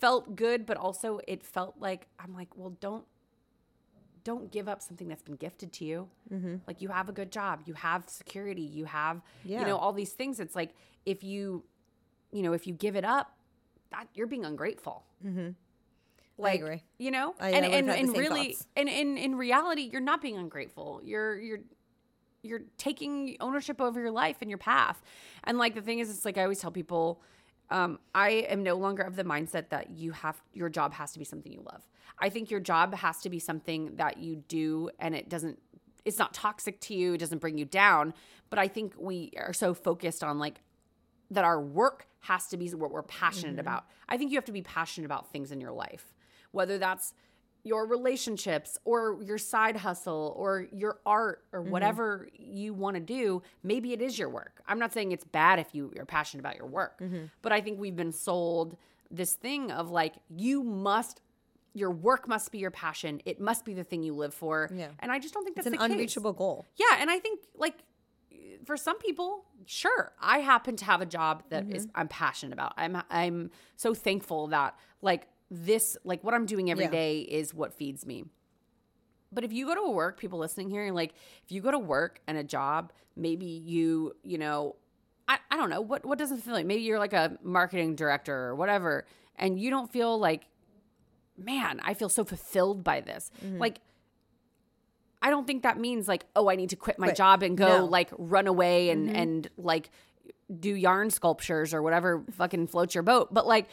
felt good but also it felt like i'm like well don't don't give up something that's been gifted to you like you have a good job you have security you have Yeah. you know all these things it's like if you you know if you give it up that you're being ungrateful Mm-hmm. like agree. you know I- I and and, and really thoughts. and in in reality you're not being ungrateful you're you're you're taking ownership over your life and your path and like the thing is it's like i always tell people um, i am no longer of the mindset that you have your job has to be something you love i think your job has to be something that you do and it doesn't it's not toxic to you it doesn't bring you down but i think we are so focused on like that our work has to be what we're passionate Mm-hmm. about. I think you have to be passionate about things in your life, whether that's your relationships or your side hustle or your art or Mm-hmm. whatever you want to do. Maybe it is your work. I'm not saying it's bad if you are passionate about your work, Mm-hmm. but I think we've been sold this thing of like, you must your work must be your passion. It must be the thing you live for. Yeah. And I just don't think that's an the case. unreachable goal. Yeah, and I think like for some people, sure, I happen to have a job that is Mm-hmm. I'm passionate about. I'm I'm so thankful that like this like what I'm doing every Yeah. day is what feeds me. But if you go to work, people listening here, like if you go to work and a job, maybe you, you know, I, I don't know, what what doesn't feel like maybe you're like a marketing director or whatever, and you don't feel like, man, I feel so fulfilled by this. Mm-hmm. Like I don't think that means like, oh, I need to quit my Quit. job and go No. like run away and Mm-hmm. and like do yarn sculptures or whatever fucking floats your boat. But like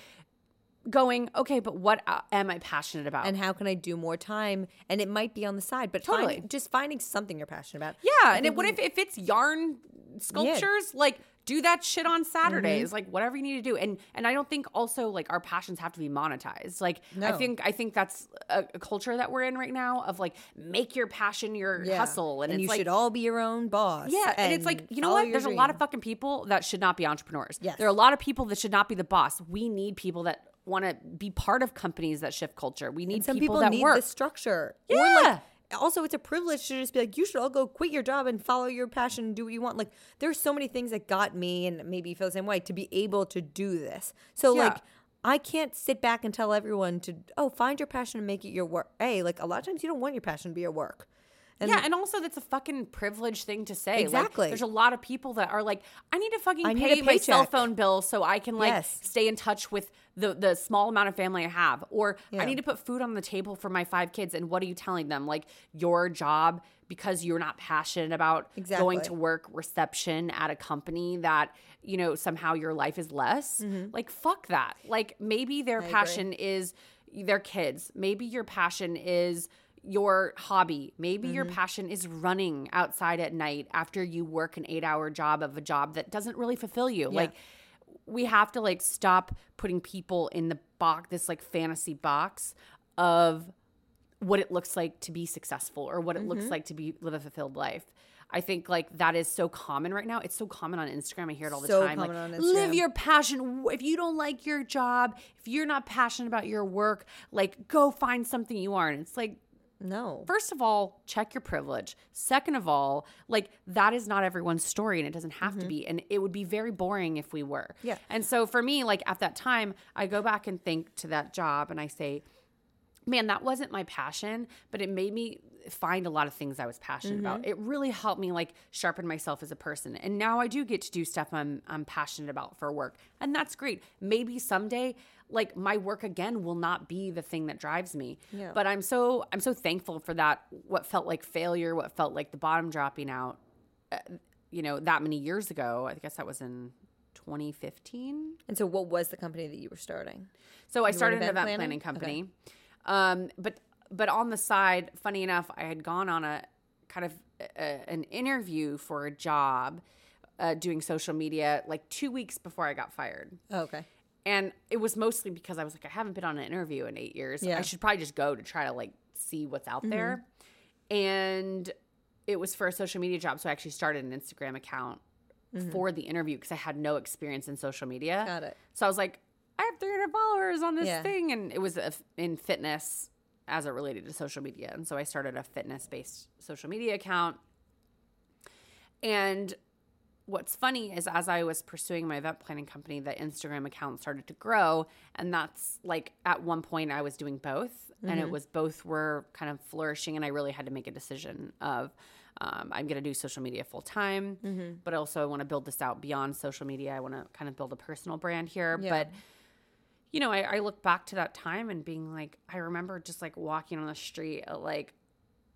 going, okay, but what uh, am I passionate about? And how can I do more time? And it might be on the side, but Totally. finding, just finding something you're passionate about. yeah, I and it, what if if it's yarn sculptures? Like do that shit on Saturdays, like whatever you need to do. And and I don't think also like our passions have to be monetized. Like I think I think that's a, a culture that we're in right now of like make your passion your Yeah. hustle, and, it's you like should all be your own boss. Yeah, and, it's like you know what? There's a lot of fucking people that should not be entrepreneurs. Yes. there are a lot of people that should not be the boss. We need people that want to be part of companies that shift culture. We need some people, people, that need work. the structure. Yeah. also it's a privilege to just be like, you should all go quit your job and follow your passion and do what you want. Like there's so many things that got me and maybe you feel the same way to be able to do this. So Yeah. like I can't sit back and tell everyone to oh find your passion and make it your work. Hey, like a lot of times you don't want your passion to be your work. And yeah, and also that's a fucking privileged thing to say. Like, Exactly. there's a lot of people that are like, I need to fucking I pay my cell phone bill so I can like Yes. stay in touch with the the small amount of family I have, or Yeah. I need to put food on the table for my five kids. And what are you telling them? Like your job because you're not passionate about going to work reception at a company that you know somehow your life is less. Mm-hmm. Like fuck that. Like maybe their agree. passion is their kids. Maybe your passion is your hobby. Maybe your passion is running outside at night after you work an 8-hour job of a job that doesn't really fulfill you. Like we have to like stop putting people in the box this like fantasy box of what it looks like to be successful or what it Mm-hmm. looks like to be live a fulfilled life. I think like that is so common right now. It's so common on Instagram. I hear it all the So time. Like, live your passion. If you don't like your job, if you're not passionate about your work, like go find something you are. And it's like, No. first of all, check your privilege. Second of all, like that is not everyone's story and it doesn't have to be. And it would be very boring if we were. Mm-hmm. Yeah. And so for me, like at that time, I go back and think to that job and I say, man, that wasn't my passion, but it made me find a lot of things I was passionate about. Mm-hmm. It really helped me like sharpen myself as a person. And now I do get to do stuff I'm I'm passionate about for work. And that's great. Maybe someday like my work again will not be the thing that drives me. Yeah. But I'm so I'm so thankful for that what felt like failure, what felt like the bottom dropping out uh, you know, that many years ago. I guess that was in 2015. And so what was the company that you were starting? So I started an event planning, planning? company. Um, but but on the side, funny enough, I had gone on a kind of a, an interview for a job uh, doing social media like two weeks before I got fired. Oh, okay. And it was mostly because I was like, I haven't been on an interview in eight years. Yeah. I should probably just go to try to like see what's out there. And it was for a social media job. So I actually started an Instagram account for the interview because I had no experience in social media. Got it. So I was like, I have 300 followers on this Yeah. thing. And it was a, in fitness as it related to social media. And so I started a fitness based social media account. And what's funny is as I was pursuing my event planning company, the Instagram account started to grow. And that's like at one point I was doing both. And it was both were kind of flourishing. And I really had to make a decision of, um, I'm going to do social media full time, but also I want to build this out beyond social media. I want to kind of build a personal brand here. But you know, I, I look back to that time and being like, I remember just like walking on the street at like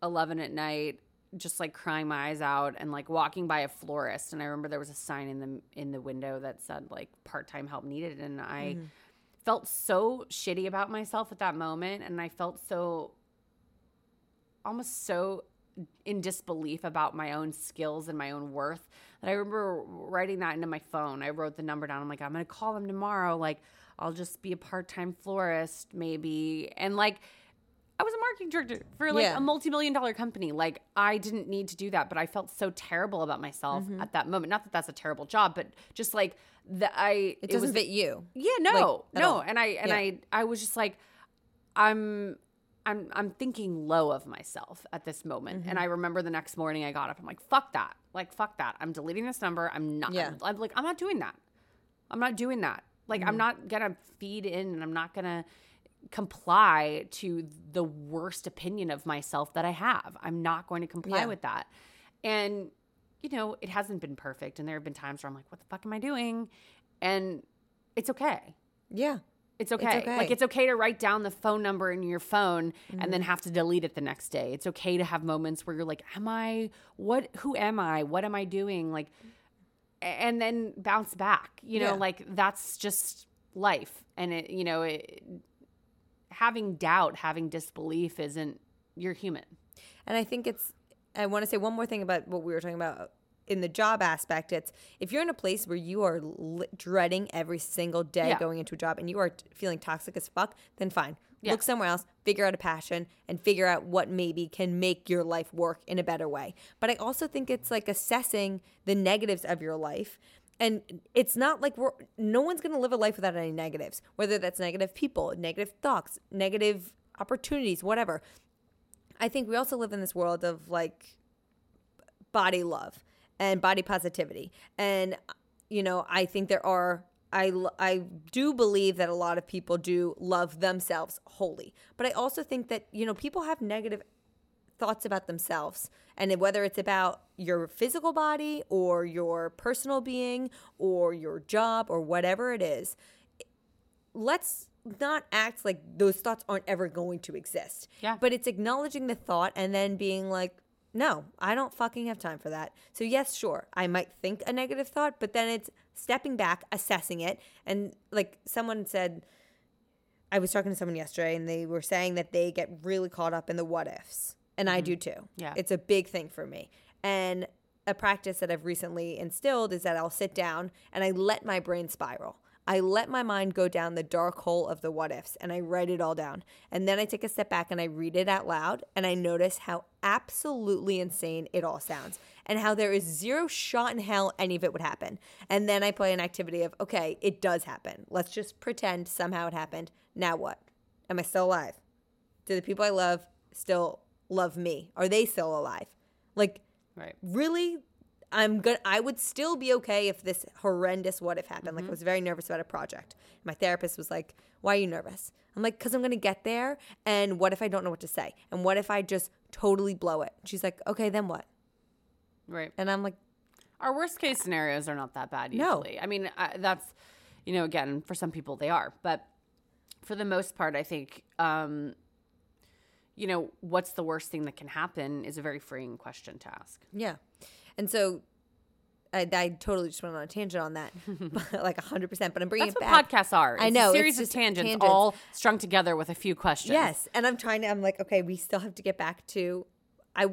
11 at night, just like crying my eyes out and like walking by a florist. And I remember there was a sign in the, in the window that said like part-time help needed. And I mm-hmm. felt so shitty about myself at that moment. And I felt so, almost so in disbelief about my own skills and my own worth that I remember writing that into my phone. I wrote the number down. I'm like, I'm going to call them tomorrow. Like, I'll just be a part time florist, maybe. And like, I was a marketing director for like Yeah. a multi million dollar company. Like, I didn't need to do that, but I felt so terrible about myself Mm-hmm. at that moment. Not that that's a terrible job, but just like that I, It doesn't was fit you. yeah, no, at no, all. and I and Yeah. I I was just like, I'm I'm I'm thinking low of myself at this moment. And I remember the next morning I got up. I'm like, fuck that. Like fuck that. I'm deleting this number. I'm not Yeah. I'm like I'm not doing that. I'm not doing that. Like I'm mm-hmm. not gonna feed in and I'm not gonna comply to the worst opinion of myself that I have. I'm not going to comply Yeah. with that. And you know, it hasn't been perfect and there have been times where I'm like, what the fuck am I doing? And it's okay. Yeah. It's okay. okay. Like it's okay to write down the phone number in your phone and then mm-hmm. have to delete it the next day. It's okay to have moments where you're like, "Am I what who am I? What am I doing?" Like and then bounce back. You know, Yeah. like that's just life. And it, you know, it, having doubt, having disbelief isn't you're human. And I think it's, I want to say one more thing about what we were talking about in the job aspect. It's if you're in a place where you are dreading every single day Yeah. going into a job and you are feeling toxic as fuck, then fine. Yeah. Look somewhere else, figure out a passion, and figure out what maybe can make your life work in a better way. But I also think it's like assessing the negatives of your life. And it's not like we're, no one's to live a life without any negatives, whether that's negative people, negative thoughts, negative opportunities, whatever. I think we also live in this world of like body love and body positivity. And you know, I think there are I I do believe that a lot of people do love themselves wholly. But I also think that, you know, people have negative thoughts about themselves and whether it's about your physical body or your personal being or your job or whatever it is let's not act like those thoughts aren't ever going to exist. Yeah. But it's acknowledging the thought and then being like, no, I don't fucking have time for that. So, yes, sure, I might think a negative thought, but then it's stepping back, assessing it. And like someone said, I was talking to someone yesterday and they were saying that they get really caught up in the what ifs. And I do mm-hmm. too. Yeah. It's a big thing for me. And a practice that I've recently instilled is that I'll sit down and I let my brain spiral. I let my mind go down the dark hole of the what ifs and I write it all down. And then I take a step back and I read it out loud and I notice how absolutely insane it all sounds and how there is zero shot in hell any of it would happen. And then I play an activity of, okay, it does happen. Let's just pretend somehow it happened. Now what? Am I still alive? Do the people I love still love me? Are they still alive? Like, Right. really i'm gonna i would still be okay if this horrendous what if happened. Like i was very nervous about a project. My therapist was like why are you nervous? I'm like because i'm gonna get there and what if i don't know what to say? And what if i just totally blow it? She's like okay then what? Right. and i'm like Our worst case scenarios are not that bad No. usually. I mean, I, that's you know, again, for some people they are, but for the most part, I think um, you know, what's the worst thing that can happen is a very freeing question to ask. yeah and so I, I totally just went on a tangent on that, *laughs* like hundred percent. But I'm bringing That's it what back. podcasts are. I know, a it's series of tangents, tangents. all strung together with a few questions. Yes, and I'm trying to. I'm like, okay, we still have to get back to. I,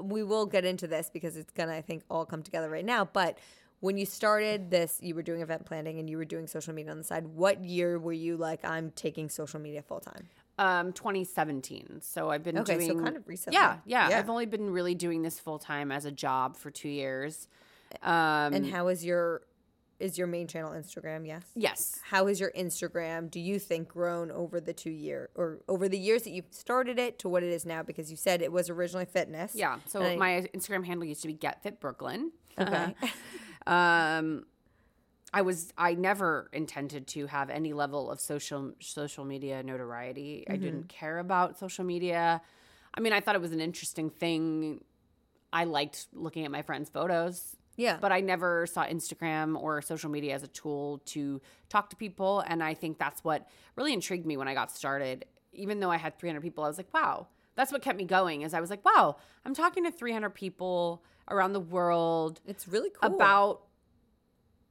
we will get into this because it's gonna, I think, all come together right now. But when you started this, you were doing event planning and you were doing social media on the side. What year were you like, I'm taking social media full time? Um, 2017. So I've been Okay, so doing kind of recently. Yeah, yeah, Yeah. I've only been really doing this full time as a job for two years. Um, And how is your, is your main channel Instagram? Yes. yes, How is your Instagram? Do you think grown over the two year or over the years that you've started it to what it is now? Because you said it was originally fitness. yeah. So And I- my Instagram handle used to be Get Fit Brooklyn. Okay. *laughs* Um, I was I never intended to have any level of social social media notoriety. I Mm-hmm. didn't care about social media. I mean, I thought it was an interesting thing. I liked looking at my friends' photos. Yeah. But I never saw Instagram or social media as a tool to talk to people. And I think that's what really intrigued me when I got started. Even though I had 300 people, I was like, wow, that's what kept me going. Is I was like, wow, I'm talking to 300 people around the world it's really cool. about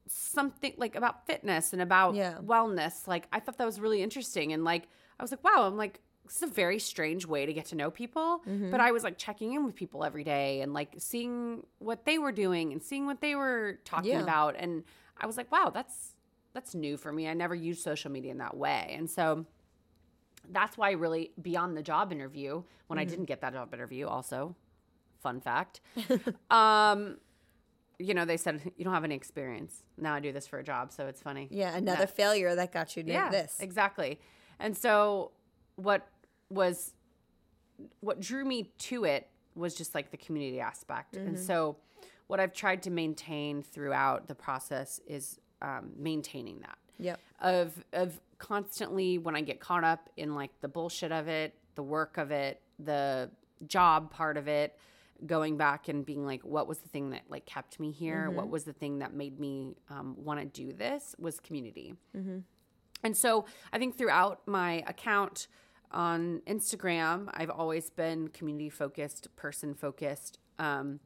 something like about fitness and about Yeah. wellness. Like I thought that was really interesting. And like I was like, wow, I'm like, this is a very strange way to get to know people. Mm-hmm. But I was like checking in with people every day and like seeing what they were doing and seeing what they were talking Yeah. about. And I was like, wow, that's that's new for me. I never used social media in that way. And so that's why really beyond the job interview, when Mm-hmm. I didn't get that job interview, also, fun fact. *laughs* um, you know, they said you don't have any experience. Now I do this for a job, so it's funny. Yeah, another failure that got you to Yeah, this. exactly. And so what was what drew me to it was just like the community aspect. And so what I've tried to maintain throughout the process is um, maintaining that Yep. of of constantly when I get caught up in like the bullshit of it, the work of it, the job part of it, going back and being like, what was the thing that like kept me here? What was the thing that made me um, want to do this? Was community. And so I think throughout my account on Instagram, I've always been community focused, person focused. Um,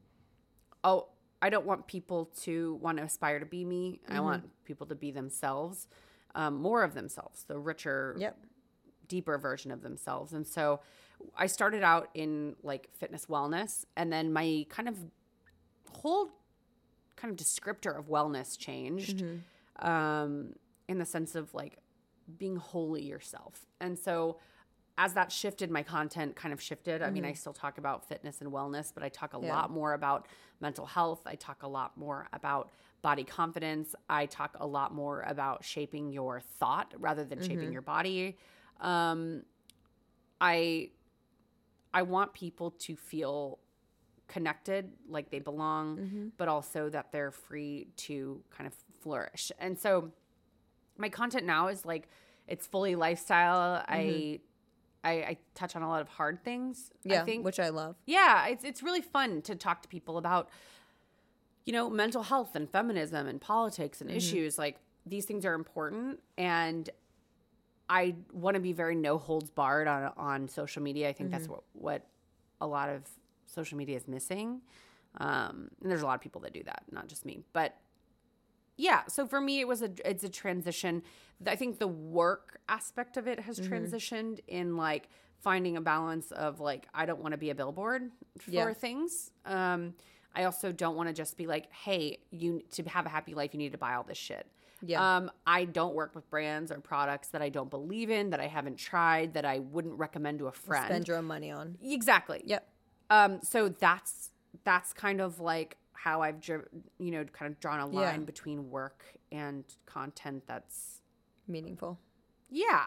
oh, I don't want people to want to aspire to be me. I want people to be themselves, um, more of themselves, the richer, Yep. deeper version of themselves. And so I started out in like fitness wellness, and then my kind of whole kind of descriptor of wellness changed um, in the sense of like being wholly yourself. And so as that shifted, my content kind of shifted. I mean, I still talk about fitness and wellness, but I talk a Yeah. lot more about mental health. I talk a lot more about body confidence. I talk a lot more about shaping your thought rather than shaping your body. Um, I I want people to feel connected, like they belong, mm-hmm. but also that they're free to kind of flourish. And so my content now is like it's fully lifestyle. I, mm-hmm. I I touch on a lot of hard things. Yeah. I think Which I love. yeah, it's it's really fun to talk to people about you know, mental health and feminism and politics and mm-hmm. issues like these things are important and I want to be very no holds barred on on social media. I think that's what what a lot of social media is missing. Um, and there's a lot of people that do that, not just me. But yeah, so for me, it was a it's a transition. I think the work aspect of it has transitioned in like finding a balance of like I don't want to be a billboard for Yeah. things. Um, I also don't want to just be like, hey, you to have a happy life, you need to buy all this shit. Yeah. Um, I don't work with brands or products that I don't believe in, that I haven't tried, that I wouldn't recommend to a friend. Spend your own money on. exactly. Yep. Um, so that's that's kind of like how I've you know kind of drawn a Yeah. line between work and content that's Meaningful. yeah.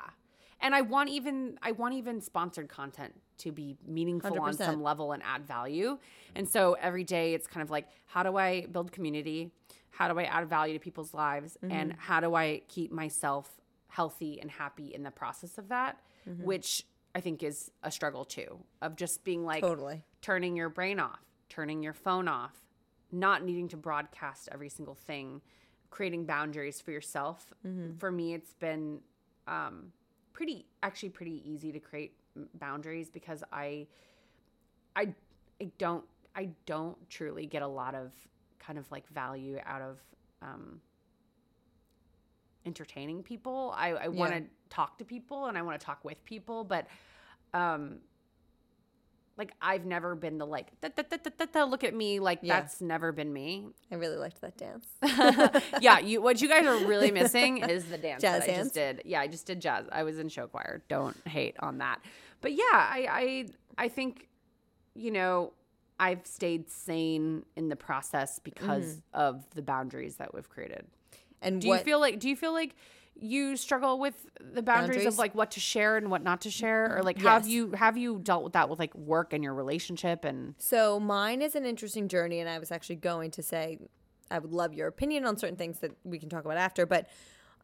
And I want even I want even sponsored content to be meaningful on 100%. some level and add value. And so every day it's kind of like how do I build community? How do I add value to people's lives? Mm-hmm. And how do I keep myself healthy and happy in the process of that? Mm-hmm. Which I think is a struggle too of just being like Totally. turning your brain off, turning your phone off, not needing to broadcast every single thing, creating boundaries for yourself. For me, it's been um, pretty, actually, pretty easy to create m- boundaries because I, I, I don't, I don't truly get a lot of kind of like value out of um, entertaining people. I, I want Yeah. to talk to people and I want to talk with people, but um, like I've never been the like da, da, da, look at me like Yeah. that's never been me. I really liked that dance. *laughs* yeah, you what you guys are really missing is the dance Jazz that I just did. Yeah, I just did jazz. I was in show choir. Don't hate on that. But yeah, I I I think you know I've stayed sane in the process because mm. of the boundaries that we've created. And Do what, you feel like do you feel like you struggle with the boundaries, Boundaries? of like what to share and what not to share or like have you have you dealt with that with like work and your relationship and So mine is an interesting journey, and I was actually going to say I would love your opinion on certain things that we can talk about after. But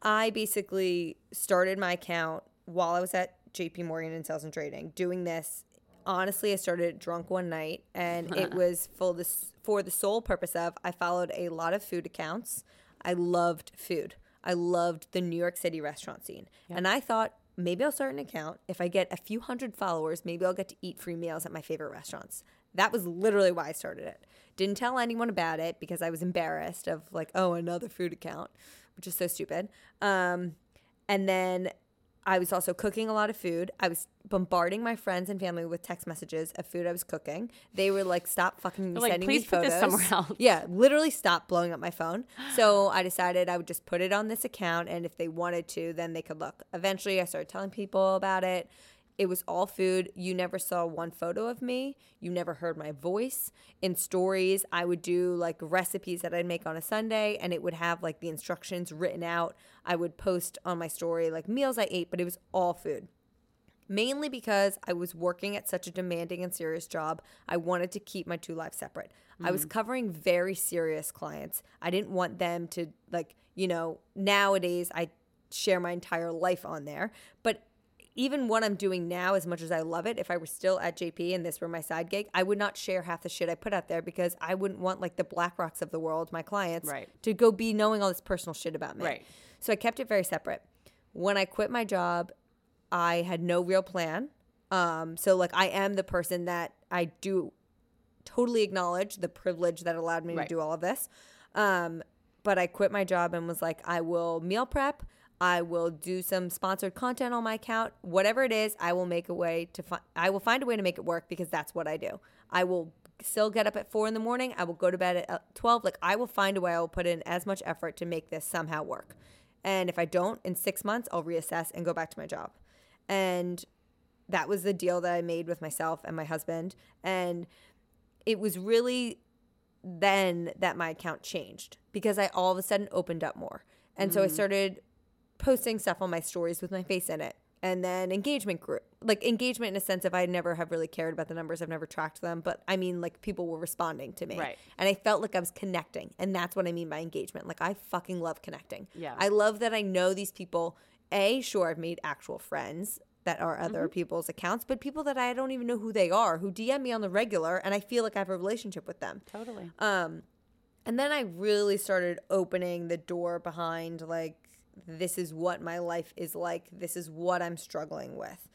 I basically started my account while I was at JP Morgan in sales and trading, doing this. Honestly, I started drunk one night, and *laughs* it was for this for the sole purpose of I followed a lot of food accounts. I loved food. I loved the New York City restaurant scene, and I thought maybe I'll start an account. If I get a few hundred followers, maybe I'll get to eat free meals at my favorite restaurants. That was literally why I started it. Didn't tell anyone about it because I was embarrassed of like, oh, another food account, which is so stupid. Um, and then I was also cooking a lot of food. I was bombarding my friends and family with text messages of food I was cooking. They were like, "Stop fucking They're like, sending "Please me put photos." this somewhere else. *laughs* Yeah, literally stop blowing up my phone. So *gasps* I decided I would just put it on this account, and if they wanted to, then they could look. Eventually, I started telling people about it. It was all food. You never saw one photo of me. You never heard my voice. In stories, I would do like recipes that I'd make on a Sunday, and it would have like the instructions written out. I would post on my story like meals I ate, but it was all food. mainly because I was working at such a demanding and serious job. I wanted to keep my two lives separate. I was mm. covering very serious clients. I didn't want them to, like, you know, nowadays I share my entire life on there. But even what I'm doing now, as much as I love it, if I were still at JP and this were my side gig, I would not share half the shit I put out there because I wouldn't want like the BlackRocks of the world, my clients, Right. to go be knowing all this personal shit about me. Right. So I kept it very separate. When I quit my job, I had no real plan. Um, so like I am the person that I do totally acknowledge the privilege that allowed me Right. to do all of this. Um, but I quit my job and was like, I will meal prep. I will do some sponsored content on my account. Whatever it is, I will make a way to find. I will find a way to make it work because that's what I do. I will still get up at four in the morning. I will go to bed at uh, twelve. Like I will find a way. I will put in as much effort to make this somehow work. And if I don't, in six months, I'll reassess and go back to my job. And that was the deal that I made with myself and my husband. And it was really then that my account changed because I all of a sudden opened up more. And so I started posting stuff on my stories with my face in it. And then engagement grew. Like engagement in a sense of I never have really cared about the numbers. I've never tracked them. But I mean like people were responding to me. Right. And I felt like I was connecting. And that's what I mean by engagement. Like I fucking love connecting. Yeah. I love that I know these people. A, sure, I've made actual friends that are other Mm-hmm. people's accounts, but people that I don't even know who they are, who DM me on the regular, and I feel like I have a relationship with them. Totally. Um, and then I really started opening the door behind like this is what my life is like. This is what I'm struggling with.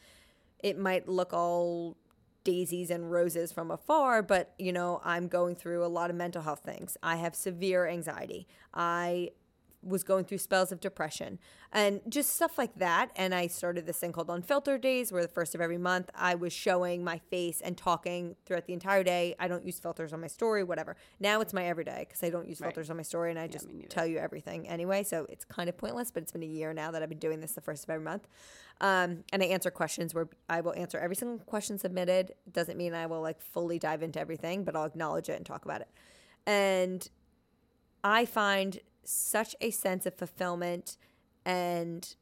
It might look all daisies and roses from afar, but you know, I'm going through a lot of mental health things. I have severe anxiety. I was going through spells of depression and just stuff like that. And I started this thing called Unfiltered Days, where the first of every month I was showing my face and talking throughout the entire day. I don't use filters on my story, whatever. Now it's my everyday because I don't use Right. filters on my story and I just me tell you everything anyway. So it's kind of pointless, but it's been a year now that I've been doing this the first of every month. Um, and I answer questions where I will answer every single question submitted. Doesn't mean I will like fully dive into everything, but I'll acknowledge it and talk about it. And I find such a sense of fulfillment and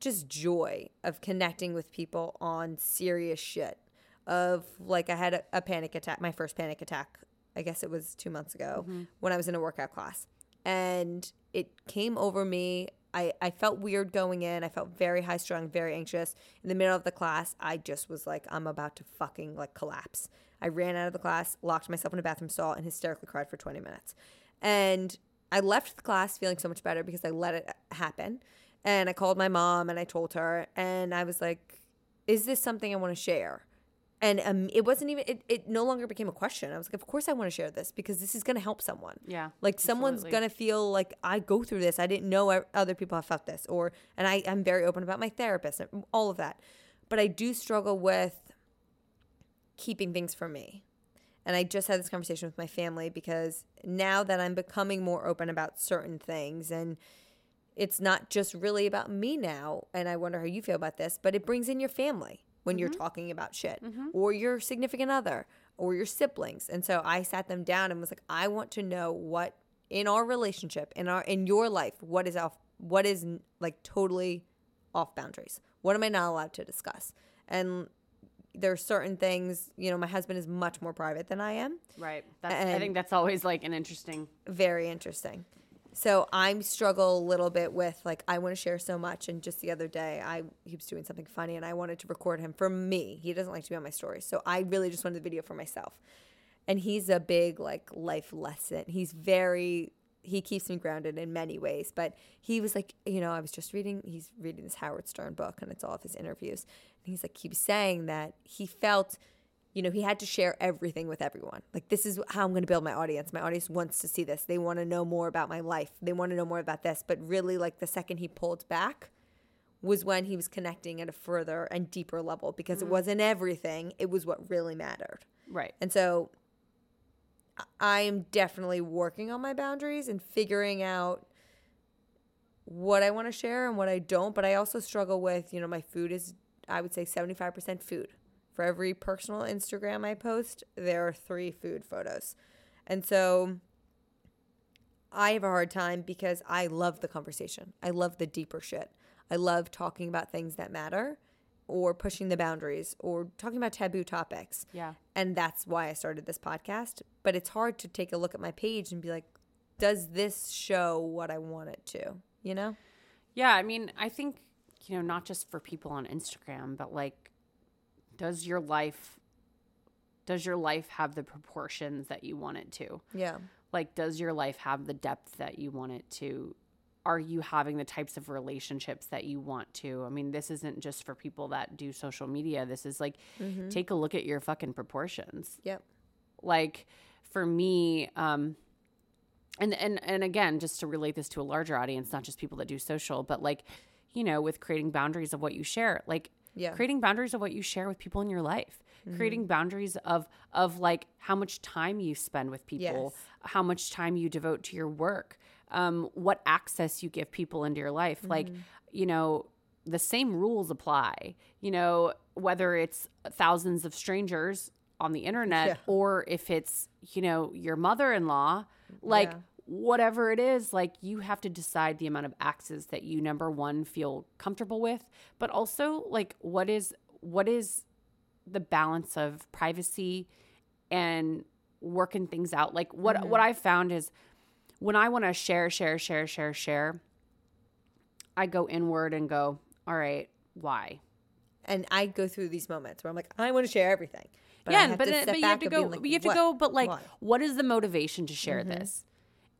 just joy of connecting with people on serious shit. Of like, I had a, a panic attack, my first panic attack, I guess it was two months ago mm-hmm. when I was in a workout class. And it came over me. I, I felt weird going in. I felt very high strung, very anxious. In the middle of the class, I just was like, I'm about to fucking like collapse. I ran out of the class, locked myself in a bathroom stall, and hysterically cried for 20 minutes. And I left the class feeling so much better because I let it happen. And I called my mom and I told her, and I was like, Is this something I want to share? And um, it wasn't even, it, it no longer became a question. I was like, Of course I want to share this because this is going to help someone. Yeah, Like someone's going to feel like I go through this. I didn't know other people have felt this. Or, and I, I'm very open about my therapist and all of that. But I do struggle with keeping things from me. And I just had this conversation with my family because now that I'm becoming more open about certain things and it's not just really about me now, and I wonder how you feel about this, but it brings in your family when you're mm-hmm. talking about shit mm-hmm. or your significant other or your siblings. And so I sat them down and was like, I want to know what in our relationship, in our in your life, what is off what is like totally off boundaries? What am I not allowed to discuss? And there are certain things, you know, my husband is much more private than I am. Right. That's, I think that's always like an interesting. Very interesting. So I struggle a little bit with like I want to share so much, and just the other day I he was doing something funny, and I wanted to record him for me. He doesn't like to be on my stories, so I really just wanted the video for myself. And he's a big like life lesson. He's very he keeps me grounded in many ways. But he was like, you know, I was just reading. He's reading this Howard Stern book, and it's all of his interviews. And he's like, was saying that he felt you know, he had to share everything with everyone. Like, this is how I'm going to build my audience. My audience wants to see this. They want to know more about my life. They want to know more about this. But really, like, the second he pulled back was when he was connecting at a further and deeper level because it mm. wasn't everything, it was what really mattered. Right. And so I am definitely working on my boundaries and figuring out what I want to share and what I don't. But I also struggle with, you know, my food is, I would say, 75% food. For every personal Instagram I post, there are three food photos. And so I have a hard time because I love the conversation. I love the deeper shit. I love talking about things that matter or pushing the boundaries or talking about taboo topics. Yeah. And that's why I started this podcast. But it's hard to take a look at my page and be like, does this show what I want it to? You know? Yeah, I mean, I think, you know, not just for people on Instagram, but like does your life does your life have the proportions that you want it to? Yeah. Like does your life have the depth that you want it to? Are you having the types of relationships that you want to? I mean, this isn't just for people that do social media. This is like take a look at your fucking proportions. Yep. like for me um and and and again just to relate this to a larger audience not just people that do social but like you know with creating boundaries of what you share like Yeah. Mm-hmm. creating boundaries of what you share with people in your life creating boundaries of of like how much time you spend with people Yes. how much time you devote to your work um what access you give people into your life like Mm-hmm. you know the same rules apply you know whether it's thousands of strangers on the internet *laughs* Yeah. or if it's you know your mother-in-law like Yeah. Whatever it is like you have to decide the amount of access that you number one feel comfortable with but also like what is what is the balance of privacy and working things out like what what i found is when i want to share share share share share i go inward and go all right why And I go through these moments where I'm like, I want to share everything. But yeah, but, to then- but you have to go. like, you have to "What? go. But like, Why?" Mm-hmm. what is the motivation to share this?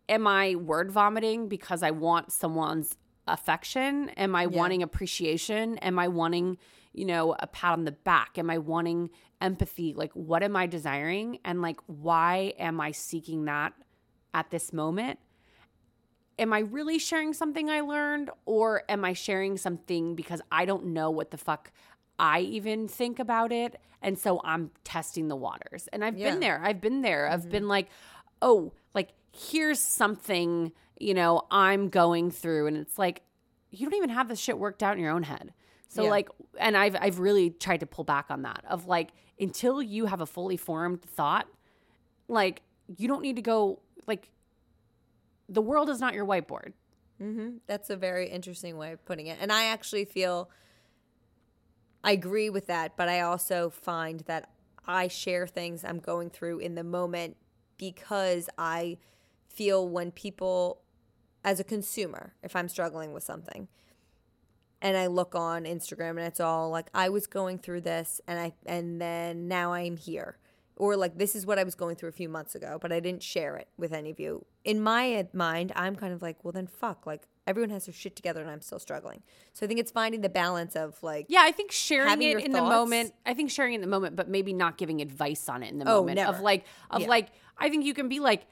Am I word vomiting because I want someone's affection? Am I wanting appreciation? Am I wanting, you know, a pat on the back? Am I wanting empathy? Like, what am I desiring? And like, why am I seeking that at this moment? Am I really sharing something I learned, or am I sharing something because I don't know what the fuck I even think about it? And so I'm testing the waters. And I've Yeah. been there. I've been there. I've mm-hmm. been like, oh, like here's something, you know, I'm going through. And it's like, you don't even have this shit worked out in your own head. So Yeah. like and I've I've really tried to pull back on that of like until you have a fully formed thought, like you don't need to go like the world is not your whiteboard. Mm-hmm. That's a very interesting way of putting it. And I actually feel I agree with that, but I also find that I share things I'm going through in the moment because I feel when people, as a consumer, if I'm struggling with something, and I look on Instagram and it's all like I was going through this and I and then now I'm here. Or like this is what I was going through a few months ago, but I didn't share it with any of you. In my uh, mind, I'm kind of like, well then fuck, like everyone has their shit together and I'm still struggling. So I think it's finding the balance of like Yeah, I think sharing it in the moment. I think sharing it in the moment, but maybe not giving advice on it in the Oh, moment. Of like, of Yeah. like, I think you can be like,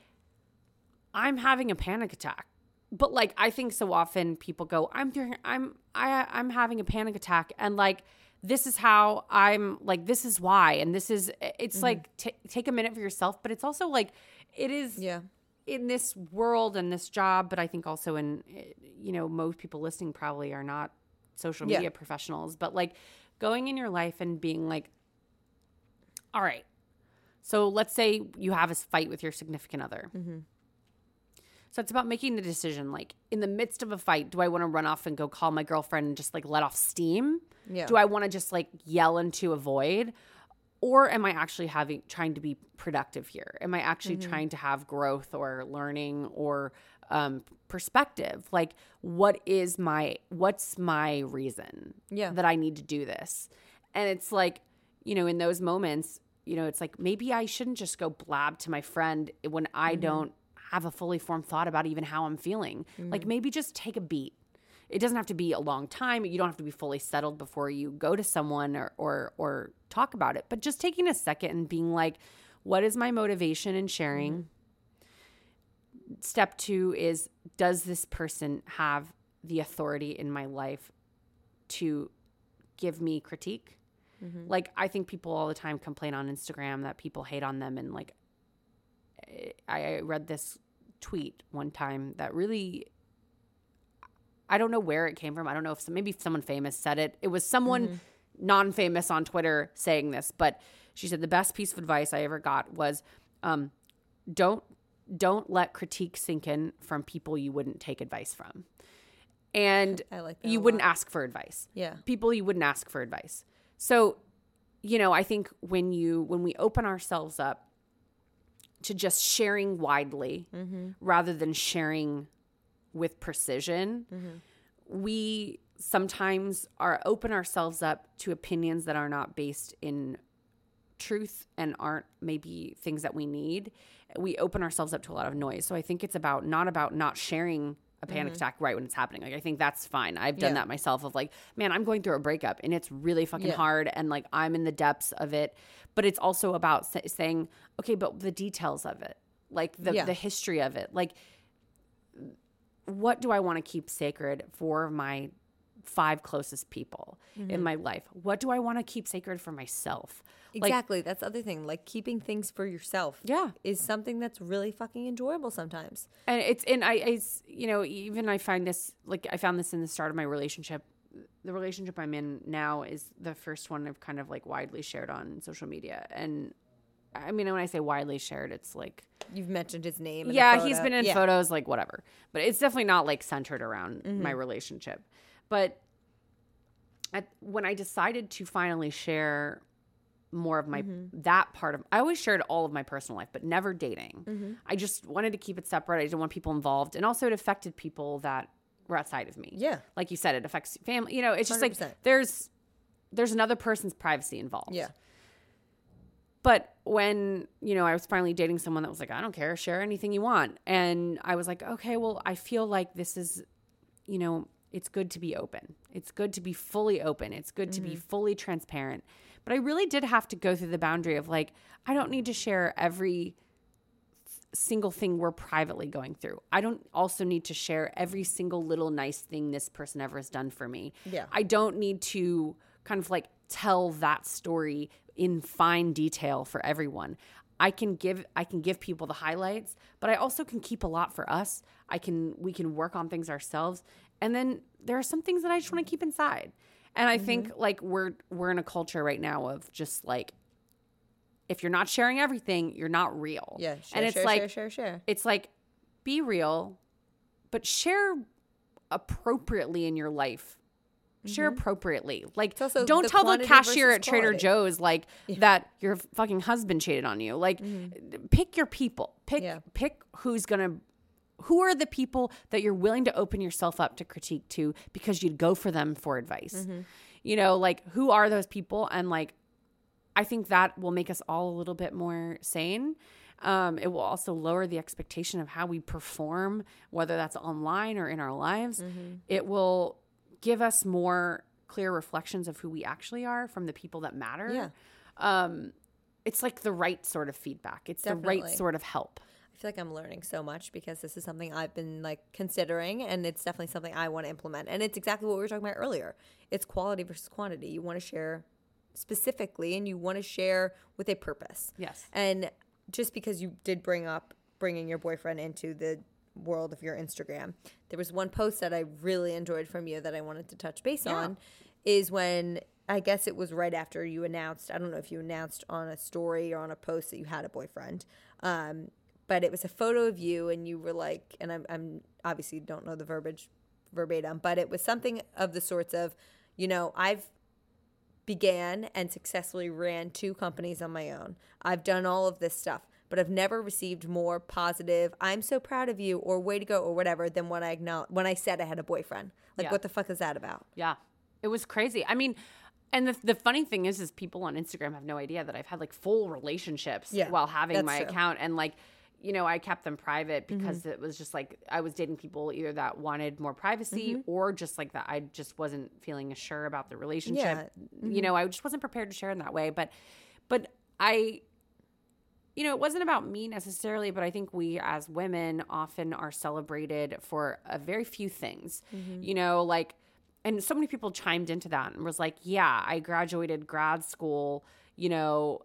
I'm having a panic attack. But like, I think so often people go, I'm doing, I'm, I, I'm having a panic attack, and like, this is how I'm like, this is why, and this is. It's Mm-hmm. like t- take a minute for yourself, but it's also like, it is Yeah. in this world and this job, but I think also in, you know, most people listening probably are not social Yeah. media professionals, but like going in your life and being like, all right, so let's say you have a fight with your significant other. So it's about making the decision. Like in the midst of a fight, do I want to run off and go call my girlfriend and just like let off steam? Yeah. Do I want to just like yell into a void? Or am I actually having trying to be productive here? Am I actually trying to have growth or learning or um, perspective? Like, what is my what's my reason Yeah. that I need to do this? And it's like, you know, in those moments, you know, it's like maybe I shouldn't just go blab to my friend when I don't have a fully formed thought about even how I'm feeling. Like mm-hmm. maybe just take a beat. It doesn't have to be a long time. You don't have to be fully settled before you go to someone or or or talk about it. But just taking a second and being like, what is my motivation in sharing? Mm-hmm. Step 2 is does this person have the authority in my life to give me critique? Mm-hmm. Like I think people all the time complain on Instagram that people hate on them and like I read this tweet one time that really I don't know where it came from. I don't know if some, maybe someone famous said it. It was someone non-famous on Twitter saying this, but she said the best piece of advice I ever got was um, don't don't let critique sink in from people you wouldn't take advice from. And like you wouldn't ask for advice. Yeah. People you wouldn't ask for advice. So, you know, I think when you when we open ourselves up to just sharing widely mm-hmm. rather than sharing with precision, mm-hmm. we sometimes are open ourselves up to opinions that are not based in truth and aren't maybe things that we need. We open ourselves up to a lot of noise. So I think it's about not about not sharing a panic attack right when it's happening. Like I think that's fine. I've done Mm-hmm. Yeah. that myself of like, man, I'm going through a breakup and it's really fucking Yeah. hard and like I'm in the depths of it. But it's also about sa- saying, okay, but the details of it, like the Yeah. the history of it, like what do I want to keep sacred for my five closest people Mm-hmm. in my life? What do I want to keep sacred for myself? Like, Exactly. that's the other thing. Like keeping things for yourself. Yeah. Is something that's really fucking enjoyable sometimes. and it's and I, you know even I find this like I found this in the start of my relationship. The relationship I'm in now is the first one I've kind of like widely shared on social media, and I mean when I say widely shared, it's like You've mentioned his name. yeah, he's been in Yeah. photos, like whatever. But it's definitely not like centered around Mm-hmm. my relationship. But at, when I decided to finally share more of my Mm-hmm. that part of I always shared all of my personal life, but never dating. Mm-hmm. I just wanted to keep it separate. I didn't want people involved, and also it affected people that were outside of me. Yeah. like you said, it affects family. You know, it's just like 100%. there's there's another person's privacy involved. Yeah. But when, you know, I was finally dating someone that was like, I don't care, share anything you want. And I was like, okay, well, I feel like this is, you know, it's good to be open. It's good to be fully open. It's good to be mm-hmm. fully transparent. But I really did have to go through the boundary of like, I don't need to share every single thing we're privately going through. I don't also need to share every single little nice thing this person ever has done for me. Yeah. I don't need to kind of like tell that story in fine detail for everyone. I can give I can give people the highlights, but I also can keep a lot for us. I can we can work on things ourselves. And then there are some things that I just want to keep inside. And I think mm-hmm. like we're we're in a culture right now of just like if you're not sharing everything, you're not real. Yeah. Share, and it's share, like share, share, share. it's like be real, but share appropriately in your life. Share appropriately. Like Mm-hmm. don't the tell the cashier at Trader quality. Joe's like that your fucking husband cheated on you. Like pick your people. Pick Mm-hmm. Yeah. pick who's going to who are the people that you're willing to open yourself up to critique to because you'd go for them for advice. Mm-hmm. You know, like who are those people and like I think that will make us all a little bit more sane. Um, it will also lower the expectation of how we perform, whether that's online or in our lives. Mm-hmm. It will give us more clear reflections of who we actually are from the people that matter. Yeah. Um, it's like the right sort of feedback. It's the right sort of help. I feel like I'm learning so much because this is something I've been like considering and it's definitely something I want to implement. And it's exactly what we were talking about earlier. It's quality versus quantity. You want to share specifically and you want to share with a purpose. Yes. And just because you did bring up bringing your boyfriend into the world of your Instagram, there was one post that I really enjoyed from you that I wanted to touch base on is when I guess it was right after you announced, I don't know if you announced on a story or on a post that you had a boyfriend. Um, but it was a photo of you and you were like, and I'm, I'm obviously don't know the verbiage verbatim, but it was something of the sorts of, you know, I've began and successfully ran two companies on my own. I've done all of this stuff, but I've never received more positive "I'm so proud of you" or "way to go" or whatever than when I acknowledge when I said I had a boyfriend. Like, Yeah. what the fuck is that about? Yeah. It was crazy. I mean, and the, the funny thing is, is people on Instagram have no idea that I've had like full relationships Yeah, while having my true. Mm-hmm. account. And like, you know, I kept them private because it was just like I was dating people either that wanted more privacy Mm-hmm. or just like that I just wasn't feeling sure about the relationship. mm-hmm. You know, I just wasn't prepared to share in that way. But, but I, you know, it wasn't about me necessarily, but I think we as women often are celebrated for a very few things. Mm-hmm. You know, like, and so many people chimed into that and was like, yeah, I graduated grad school, you know,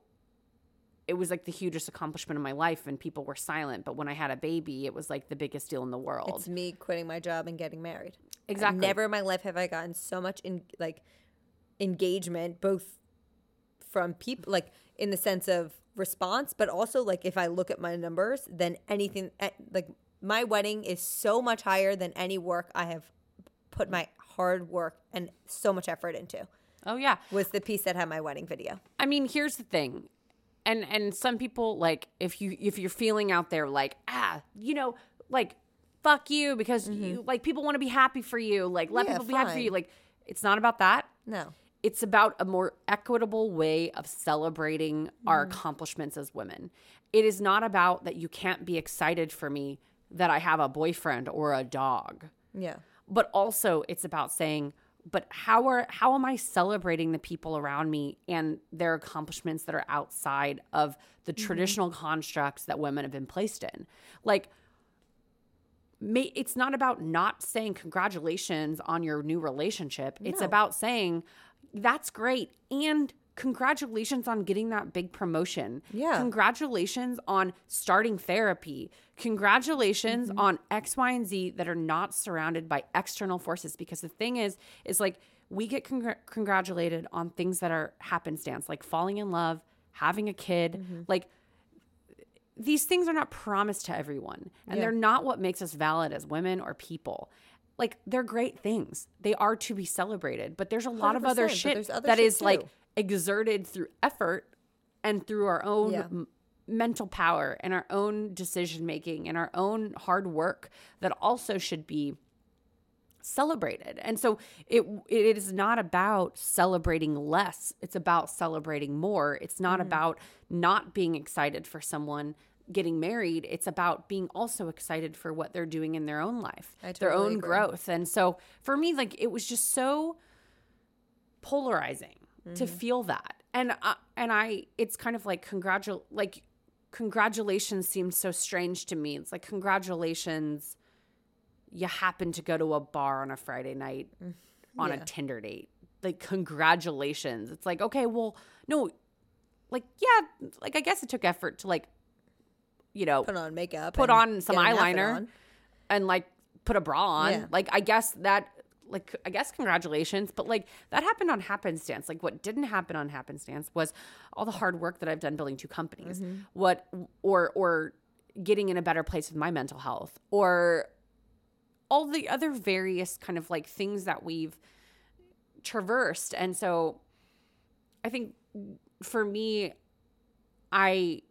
it was like the hugest accomplishment of my life and people were silent. But when I had a baby, it was like the biggest deal in the world. It's me quitting my job and getting married. Exactly. Never in my life have I gotten so much in like engagement, both from people, like in the sense of response, but also like if I look at my numbers, then anything. eh, Like my wedding is so much higher than any work I have put my hard work and so much effort into. Oh yeah. was the piece that had my wedding video. I mean, here's the thing. And and some people like if you if you're feeling out there like, ah, you know, like fuck you because you like people want to be happy for you. Like let Yeah, people be happy for you. Like it's not about that. No. It's about a more equitable way of celebrating our mm. accomplishments as women. It is not about that you can't be excited for me that I have a boyfriend or a dog. Yeah. but also it's about saying but how are how am i celebrating the people around me and their accomplishments that are outside of the mm-hmm. traditional constructs that women have been placed in? Like may, it's not about not saying congratulations on your new relationship. It's about saying that's great and congratulations on getting that big promotion Yeah. congratulations on starting therapy congratulations Mm-hmm. on x y and z that are not surrounded by external forces because the thing is is like we get congr- congratulated on things that are happenstance like falling in love having a kid Mm-hmm. like these things are not promised to everyone and Yeah. they're not what makes us valid as women or people like they're great things they are to be celebrated but there's a lot of other shit other that shit is like exerted through effort and through our own Yeah. m- mental power and our own decision making and our own hard work that also should be celebrated. And so it it is not about celebrating less. It's about celebrating more. It's not Mm-hmm. about not being excited for someone getting married. It's about being also excited for what they're doing in their own life, I their own agree. growth. And so for me like it was just so polarizing to Mm-hmm. feel that. And uh, and I it's kind of like congratul like congratulations seems so strange to me. It's like congratulations you happen to go to a bar on a Friday night on a Tinder date. Like congratulations. It's like okay, well, no like yeah, like I guess it took effort to like you know, Put on makeup. Put on some get an outfit eyeliner. on. and like put a bra on. Yeah. Like I guess that like I guess congratulations, but like that happened on happenstance. Like what didn't happen on happenstance was all the hard work that I've done building two companies. Mm-hmm. What or or getting in a better place with my mental health or all the other various kind of like things that we've traversed. And so I think for me I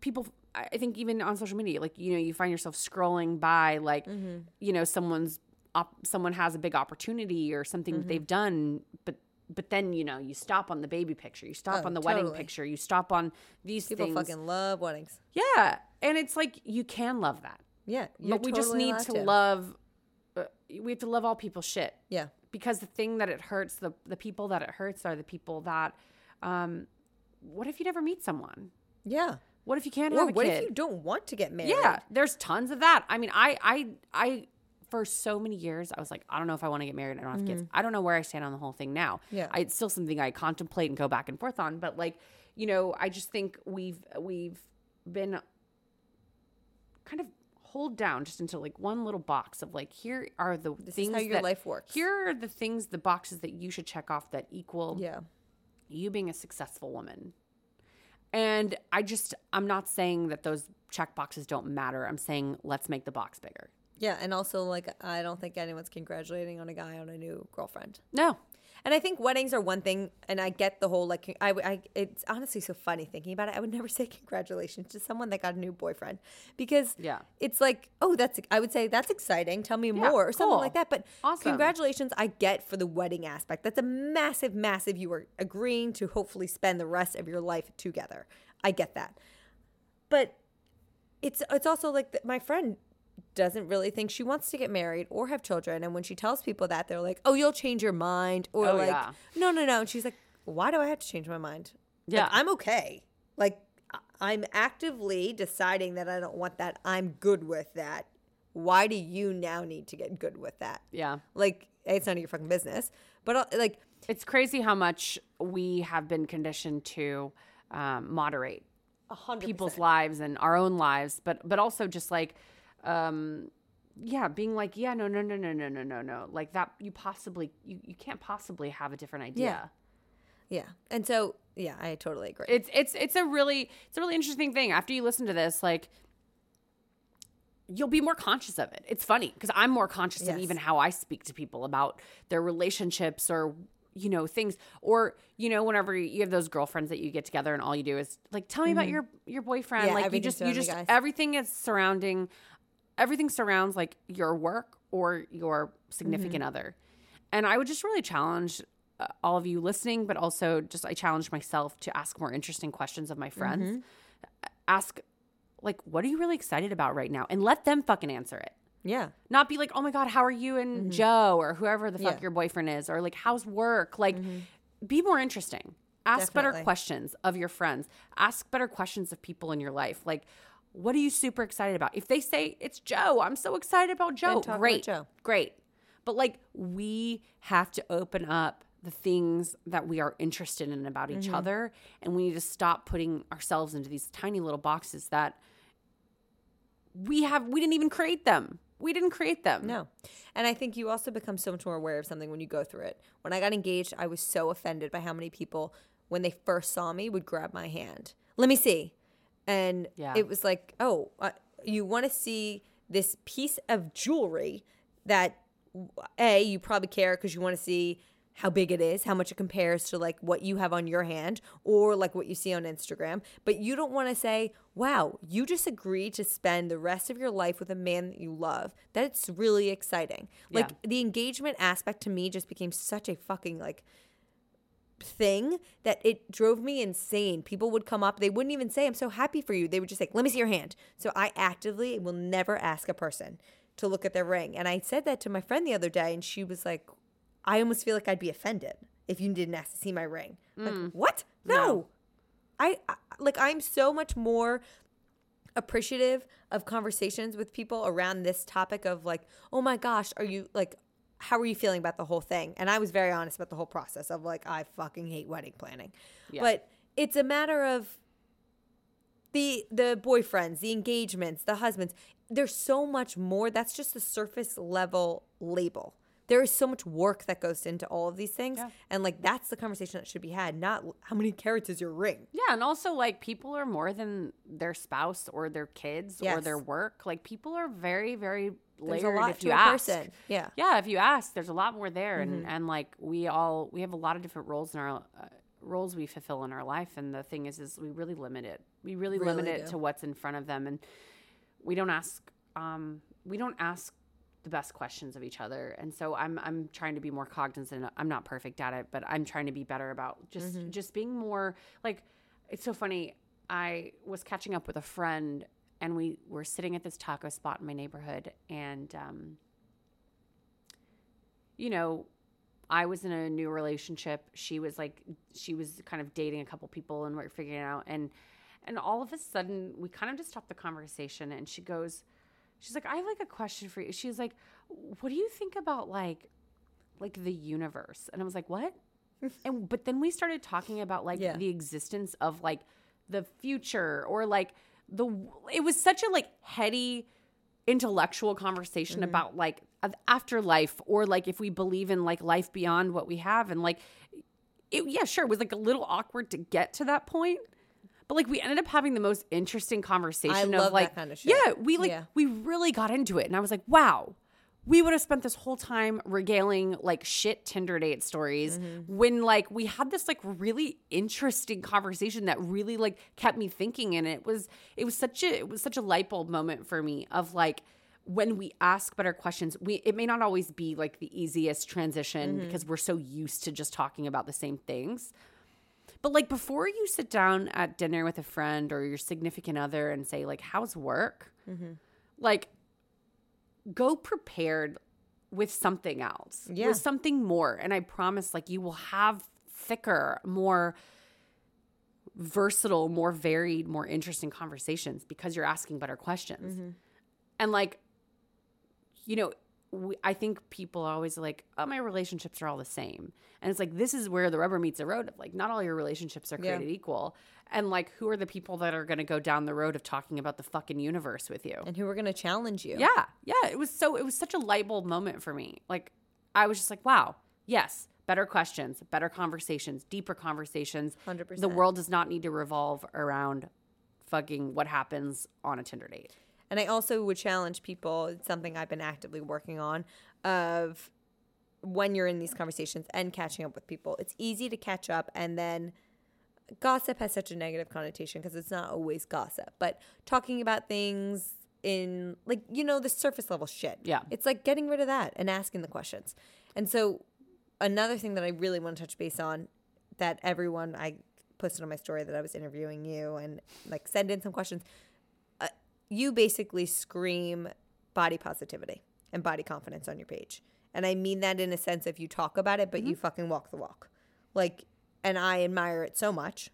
people I think even on social media like you know you find yourself scrolling by like Mm-hmm. you know someone's op- someone has a big opportunity or something Mm-hmm. that they've done but but then you know you stop on the baby picture you stop Oh, on the wedding picture you stop on these People things fucking love weddings. yeah and it's like you can love that Yeah. But we just need allowed to, love uh, we have to love all people's shit Yeah. because the thing that it hurts the the people that it hurts are the people that um what if you never meet someone Yeah. What if you can't Or have a what kid if you don't want to get married? yeah, there's tons of that. I mean, I, I, I, for so many years, I was like, I don't know if I want to get married. I don't have kids. I don't know where I stand on the whole thing now. Mm-hmm. Yeah. I, it's still something I contemplate and go back and forth on. But like, you know, I just think we've we've been kind of hold down just into like one little box of like, here are the This things is how your that, life works. Here are the things, the boxes that you should check off that equal Yeah. you being a successful woman. And I just, I'm not saying that those check boxes don't matter. I'm saying let's make the box bigger. Yeah. And also, like, I don't think anyone's congratulating on a guy on a new girlfriend. No. And I think weddings are one thing, and I get the whole like I, I it's honestly so funny thinking about it. I would never *laughs* say congratulations to someone that got a new boyfriend because Yeah. it's like oh that's I would say that's exciting. Tell me Yeah, more or something like that. But Awesome. congratulations, I get for the wedding aspect. That's a massive, massive. You are agreeing to hopefully spend the rest of your life together. I get that, but it's it's also like th- my friend doesn't really think she wants to get married or have children and when she tells people that they're like oh you'll change your mind or Oh, like yeah. no no no and she's like why do i have to change my mind? Like, Yeah. i'm okay. Like i'm actively deciding that i don't want that. I'm good with that. Why do you now need to get good with that? Yeah. like it's none of your fucking business. But uh, like It's crazy how much we have been conditioned to um, moderate a hundred people's lives and our own lives, but but also just like, um, yeah, being like, yeah, no, no, no, no, no, no, no, no, like that. You possibly, you, you can't possibly have a different idea. yeah and so yeah i totally agree it's it's it's a really it's a really interesting thing after you listen to this like you'll be more conscious of it it's funny because i'm more conscious of even how i speak to people about their relationships or you know things or you know whenever you have those girlfriends that you get together and all you do is like tell me about your your boyfriend Mm-hmm. Yeah, like you just you just guys. everything is surrounding everything surrounds like your work or your significant Mm-hmm. other and i would just really challenge uh, all of you listening but also just i challenge myself to ask more interesting questions of my friends Mm-hmm. ask like what are you really excited about right now and let them fucking answer it Yeah. not be like, oh my God, how are you and Joe or whoever the fuck Mm-hmm. Yeah. Mm-hmm. your boyfriend is, or like, how's work? Like, be more interesting. Ask better questions of your friends. Ask better questions of people in your life. Like, what are you super excited about? If they say it's Joe, I'm so excited about Joe. talk about Great. Joe. Great. But like, we have to open up the things that we are interested in about Mm-hmm. each other. And we need to stop putting ourselves into these tiny little boxes that we have, we didn't even create them. We didn't create them. No. And I think you also become so much more aware of something when you go through it. When I got engaged, I was so offended by how many people, when they first saw me, would grab my hand. Let me see. And Yeah. it was like, oh, uh, you want to see this piece of jewelry that, A, you probably care because you want to see how big it is, how much it compares to like what you have on your hand or like what you see on Instagram. But you don't want to say, wow, you just agreed to spend the rest of your life with a man that you love. That's really exciting. Like the engagement aspect to me just became such a fucking like thing that it drove me insane. People would come up, they wouldn't even say, I'm so happy for you. They would just say, let me see your hand. So I actively will never ask a person to look at their ring. And I said that to my friend the other day, and she was like, I almost feel like I'd be offended if you didn't ask to see my ring. Like, mm. what? No. No. I, I like I'm so much more appreciative of conversations with people around this topic of like, oh my gosh, are you like how are you feeling about the whole thing? And I was very honest about the whole process of like I fucking hate wedding planning. Yeah. But it's a matter of the the boyfriends, the engagements, the husbands. There's so much more. That's just the surface level label. There is so much work that goes into all of these things. Yeah. And like that's the conversation that should be had, not how many carats is your ring. Yeah, and also like people are more than their spouse or their kids or their work. Like people are very, very There's a lot if to you a ask. person. Yeah. Yeah, if you ask, there's a lot more there, and Mm-hmm. and like we all we have a lot of different roles in our uh, roles we fulfill in our life, and the thing is, is we really limit it. We really, limit Really it to what's in front of them, and we don't ask. Um, we don't ask the best questions of each other, and so I'm I'm trying to be more cognizant. I'm not perfect at it, but I'm trying to be better about just Mm-hmm. just being more like. It's so funny. I was catching up with a friend, and we were sitting at this taco spot in my neighborhood, and um, you know, I was in a new relationship. She was like, she was kind of dating a couple people, and we are figuring it out. And and all of a sudden, we kind of just stopped the conversation, and she goes, she's like, I have like a question for you. She's like, what do you think about like, like the universe? And I was like, what? *laughs* and but then we started talking about like Yeah. the existence of like the future or like the it was such a like heady intellectual conversation mm-hmm. about like afterlife or like if we believe in like life beyond what we have and like it, yeah sure it was like a little awkward to get to that point but like we ended up having the most interesting conversation love of like that kind of shit. yeah we like Yeah. we really got into it and i was like wow we would have spent this whole time regaling like shit Tinder date stories Mm-hmm. when like we had this like really interesting conversation that really like kept me thinking and it was it was such a it was such a light bulb moment for me of like when we ask better questions we it may not always be like the easiest transition Mm-hmm. because we're so used to just talking about the same things but like before you sit down at dinner with a friend or your significant other and say like how's work Mm-hmm. like go prepared with something else Yeah. with something more and i promise like you will have thicker more versatile more varied more interesting conversations because you're asking better questions Mm-hmm. and like you know we, i think people are always like oh my relationships are all the same. And it's like this is where the rubber meets the road of like not all your relationships are Yeah. created equal. And like who are the people that are going to go down the road of talking about the fucking universe with you? And who are going to challenge you? yeah yeah. It was so it was such a light bulb moment for me. Like i was just like wow yes better questions better conversations deeper conversations. 100%. the world does not need to revolve around fucking what happens on a tinder date And I also would challenge people, it's something I've been actively working on, of when you're in these conversations and catching up with people, it's easy to catch up and then gossip has such a negative connotation because it's not always gossip, but talking about things in like you know the surface level shit. Yeah. It's like getting rid of that and asking the questions. And so another thing that I really want to touch base on that everyone I posted on my story that I was interviewing you and like send in some questions. You basically scream body positivity and body confidence on your page. And I mean that in a sense if you talk about it, but you fucking walk the walk. Like, and I admire it so much.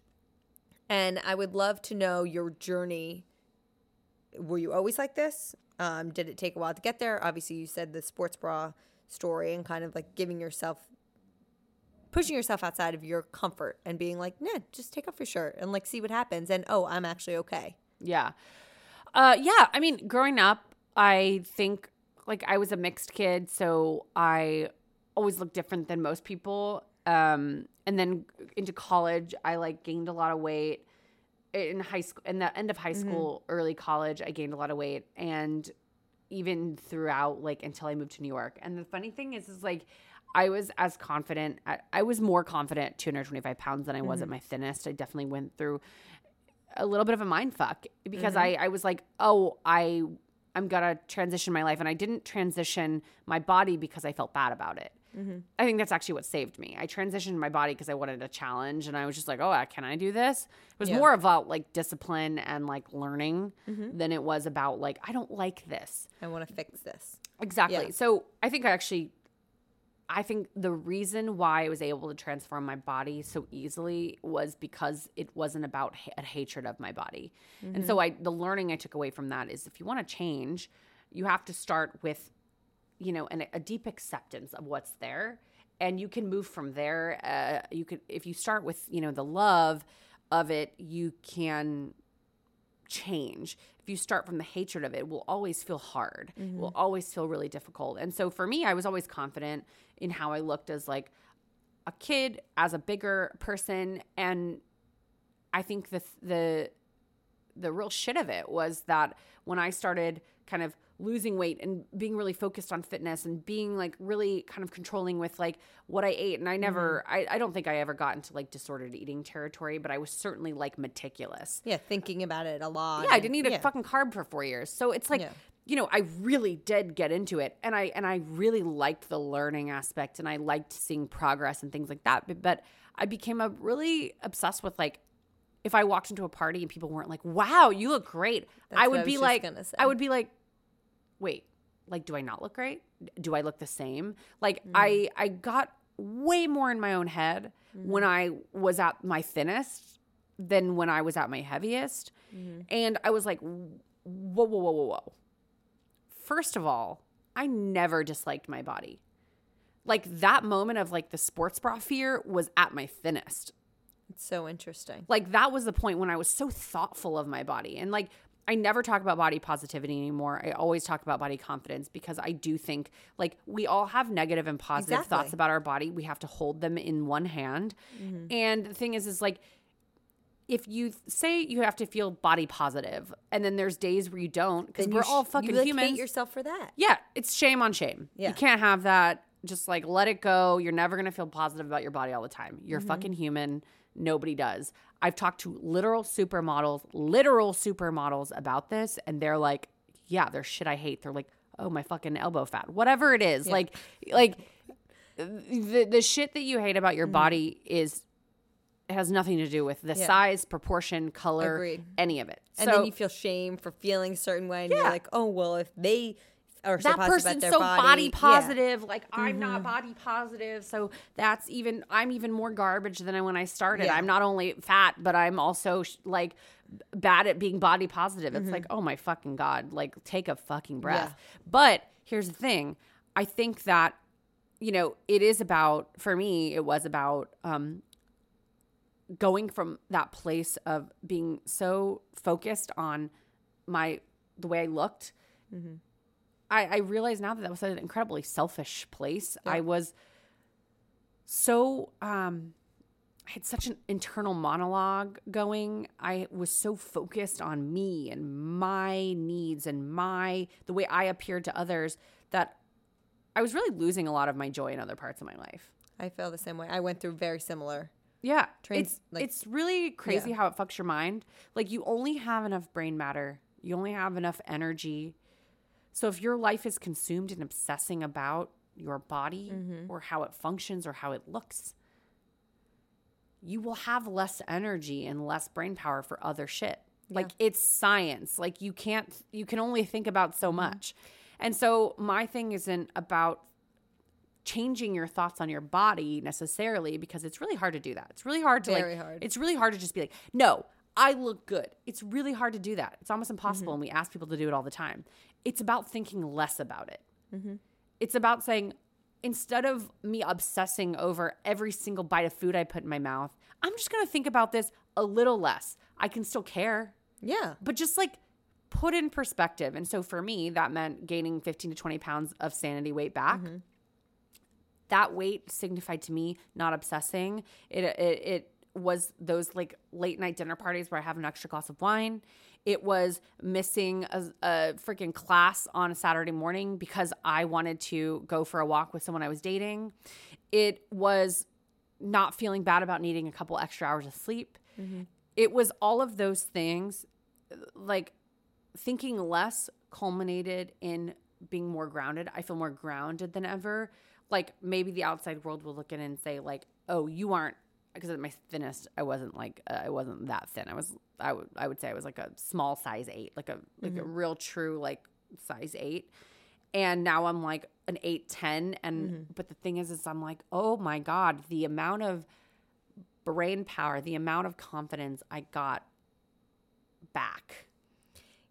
And I would love to know your journey. Were you always like this? Um, did it take a while to get there? Obviously, you said the sports bra story and kind of like giving yourself, pushing yourself outside of your comfort and being like, nah, just take off your shirt and like see what happens. And oh, I'm actually okay. Yeah. Uh, yeah. I mean, growing up, I think like I was a mixed kid, so I always looked different than most people. Um, and then into college, I like gained a lot of weight. In high school, in the end of high school, early college, I gained a lot of weight, and even throughout like until I moved to New York. And the funny thing is, is like I was as confident. I, I was more confident at 225 pounds than I was at my thinnest. I definitely went through a little bit of a mind fuck because mm-hmm. I, I was like, oh, I I'm gonna transition my life, and I didn't transition my body because I felt bad about it. Mm-hmm. I think that's actually what saved me. I transitioned my body because I wanted a challenge, and I was just like, oh, uh, can I do this? It was Yeah. more about like discipline and like learning mm-hmm. than it was about like I don't like this. I want to fix this. Exactly. Yeah. So I think I actually, I think the reason why I was able to transform my body so easily was because it wasn't about ha- a hatred of my body. And so I, the learning I took away from that is if you want to change, you have to start with, you know, an, a deep acceptance of what's there, and you can move from there. Uh, you could, if you start with, you know, the love of it, you can change. If you start from the hatred of it, it will always feel hard. It will always feel really difficult. And so for me, I was always confident in how I looked as like a kid, as a bigger person, and I think the the the real shit of it was that when I started kind of losing weight and being really focused on fitness and being like really kind of controlling with like what I ate and I never mm-hmm. I, I don't think I ever got into like disordered eating territory, but I was certainly like meticulous. Yeah, thinking about it a lot. Yeah, I didn't eat a yeah. fucking carb for four years. So it's like, Yeah. You know, I really did get into it, and I and I really liked the learning aspect, and I liked seeing progress and things like that. But, but I became a really obsessed with like, if I walked into a party and people weren't like, "Wow, you look great," That's I would I be like. I would be like, wait, like, do I not look great? Do I look the same? Like, Mm. I I got way more in my own head Mm-hmm. when I was at my thinnest than when I was at my heaviest. Mm-hmm. And I was like, whoa, whoa, whoa, whoa, whoa. First of all, I never disliked my body. Like that moment of like the sports bra fear was at my thinnest. It's so interesting. Like that was the point when I was so thoughtful of my body. And like I never talk about body positivity anymore. I always talk about body confidence because I do think like we all have negative and positive Exactly. thoughts about our body. We have to hold them in one hand. Mm-hmm. And the thing is is like if you say you have to feel body positive and then there's days where you don't because we're you all sh- fucking you, like, humans. Hate yourself for that. Yeah, it's shame on shame. Yeah. You can't have that. Just like let it go. You're never going to feel positive about your body all the time. You're Mm-hmm. fucking human. Nobody does. I've talked to literal supermodels, literal supermodels about this, and they're like, yeah, there's shit I hate. They're like, oh, my fucking elbow fat. Whatever it is. Like, like the, the shit that you hate about your body is has nothing to do with the Mm-hmm. Yeah. size, proportion, color, Agreed. any of it. And so then you feel shame for feeling a certain way, and you're like, oh well, if they are so that positive about person's their so body, body, yeah. Mm-hmm. positive. Like I'm not body positive, so that's even I'm even more garbage than when I started. Yeah. I'm not only fat, but I'm also sh- like bad at being body positive. Mm-hmm. It's like oh my fucking god, like take a fucking breath. But here's the thing: I think that you know it is about for me. It was about um, going from that place of being so focused on my the way I looked. I, I realize now that that was an incredibly selfish place. I was so um I had such an internal monologue going. I was so focused on me and my needs and my the way I appeared to others that I was really losing a lot of my joy in other parts of my life. I feel the same way. I went through very similar. Yeah, it's like- it's really crazy Yeah. how it fucks your mind. Like you only have enough brain matter. You only have enough energy. So if your life is consumed in obsessing about your body Mm-hmm. or how it functions or how it looks, you will have less energy and less brain power for other shit. Like it's science. Like you can't you can only think about Mm-hmm. so much. And so my thing isn't about changing your thoughts on your body necessarily because it's really hard to do that. It's really hard to Very like hard. it's really hard to just be like, "No, I look good." It's really hard to do that. It's almost impossible Mm-hmm. and we ask people to do it all the time. It's about thinking less about it. Mm-hmm. It's about saying instead of me obsessing over every single bite of food I put in my mouth, I'm just going to think about this a little less. I can still care Yeah. but just like put in perspective. And so for me, that meant gaining 15 to 20 pounds of sanity weight back. That weight signified to me not obsessing. It, it, it was those like late night dinner parties where I have an extra glass of wine. It was missing a, a freaking class on a Saturday morning because I wanted to go for a walk with someone I was dating. It was not feeling bad about needing a couple extra hours of sleep. Mm-hmm. It was all of those things like thinking less culminated in being more grounded. I feel more grounded than ever. Like maybe the outside world will look in and say like, "Oh, you aren't." Because at my thinnest, I wasn't like uh, I wasn't that thin. I was I would I would say I was like a small size eight, like a like a real true like size eight. And now I'm like an eight ten. And but the thing is, is I'm like, oh my god, the amount of brain power, the amount of confidence I got back.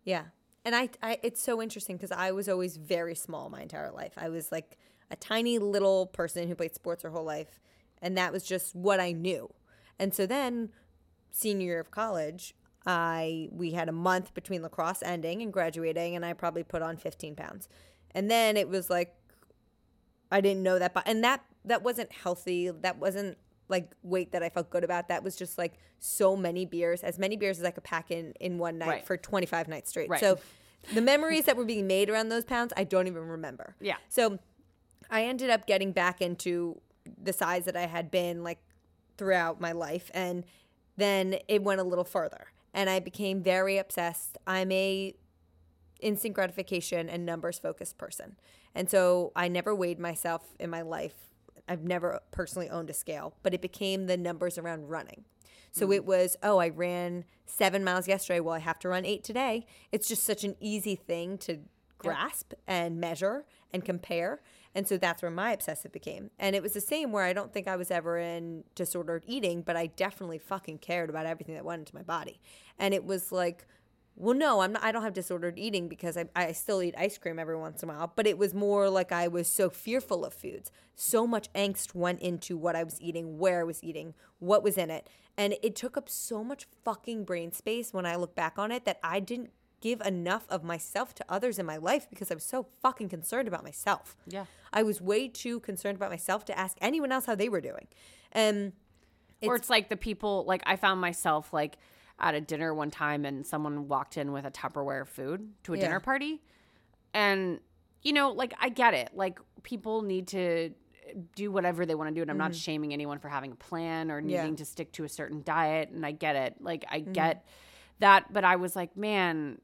Yeah. And I, I it's so interesting because I was always very small my entire life. I was like a tiny little person who played sports her whole life. And that was just what I knew. And so then senior year of college, I we had a month between lacrosse ending and graduating, and I probably put on 15 pounds. And then it was like I didn't know that, but and that that wasn't healthy. That wasn't like weight that I felt good about. That was just like so many beers, as many beers as I could pack in in one night Right. for 25 nights straight. Right. So the memories that were being made around those pounds, I don't even remember. Yeah. So I ended up getting back into the size that I had been like throughout my life. And then it went a little further. And I became very obsessed. I'm a instant gratification and numbers focused person. And so I never weighed myself in my life. I've never personally owned a scale, but it became the numbers around running. So mm. it was, oh, I ran seven miles yesterday. Well, I have to run eight today. It's just such an easy thing to grasp and measure and compare. And so that's where my obsessive became. And it was the same where I don't think I was ever in disordered eating, but I definitely fucking cared about everything that went into my body. And it was like, well, no, I'm not, I don't have disordered eating because I, I still eat ice cream every once in a while. But it was more like I was so fearful of foods. So much angst went into what I was eating, where I was eating, what was in it. And it took up so much fucking brain space when I look back on it that I didn't give enough of myself to others in my life because I was so fucking concerned about myself. Yeah. I was way too concerned about myself to ask anyone else how they were doing. And or it's like the people like I found myself like at a dinner one time and someone walked in with a Tupperware food to a Yeah. dinner party. And you know, like I get it. Like people need to do whatever they want to do and I'm not shaming anyone for having a plan or Mm-hmm. Yeah. Mm-hmm. needing to stick to a certain diet and I get it. Like I get that, but I was like, man,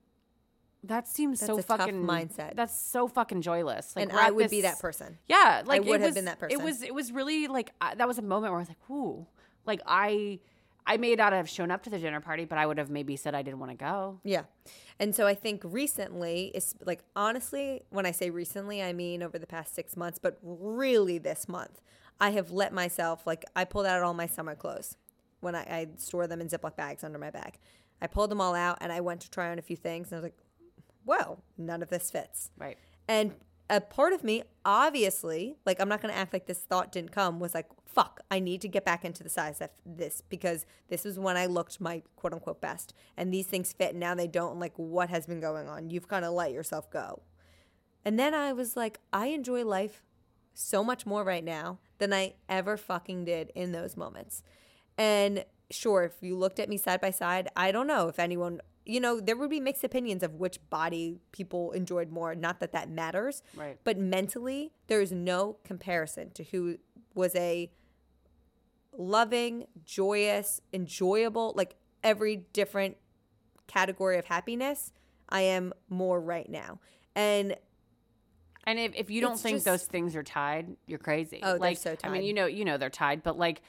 that seems so That's tough fucking mindset. That's so fucking joyless. Like and I would be that person. yeah, like would it have was, been that person. It was it was really like I, that was a moment where I was like, "Ooh." Like I I may not have shown up to the dinner party, but I would have maybe said I didn't want to go. Yeah. And so I think recently is like honestly, when I say recently, I mean over the past six months, but really this month, I have let myself like I pulled out all my summer clothes when I, I store them in Ziploc bags under my bag. I pulled them all out and I went to try on a few things and I was like, well, none of this fits. Right. And a part of me, obviously, like I'm not going to act like this thought didn't come, was like, fuck, I need to get back into the size of this because this is when I looked my quote unquote best. And these things fit and now they don't. Like, what has been going on? You've kind of let yourself go. And then I was like, I enjoy life so much more right now than I ever fucking did in those moments. And sure, if you looked at me side by side, I don't know if anyone you know, there would be mixed opinions of which body people enjoyed more. Not that that matters, Right. but mentally, there is no comparison to who was a loving, joyous, enjoyable, like every different category of happiness. I am more right now. And And if, if you don't think just- those things are tied, you're crazy. Oh, they're like, so I mean, you know, you know they're tied, but like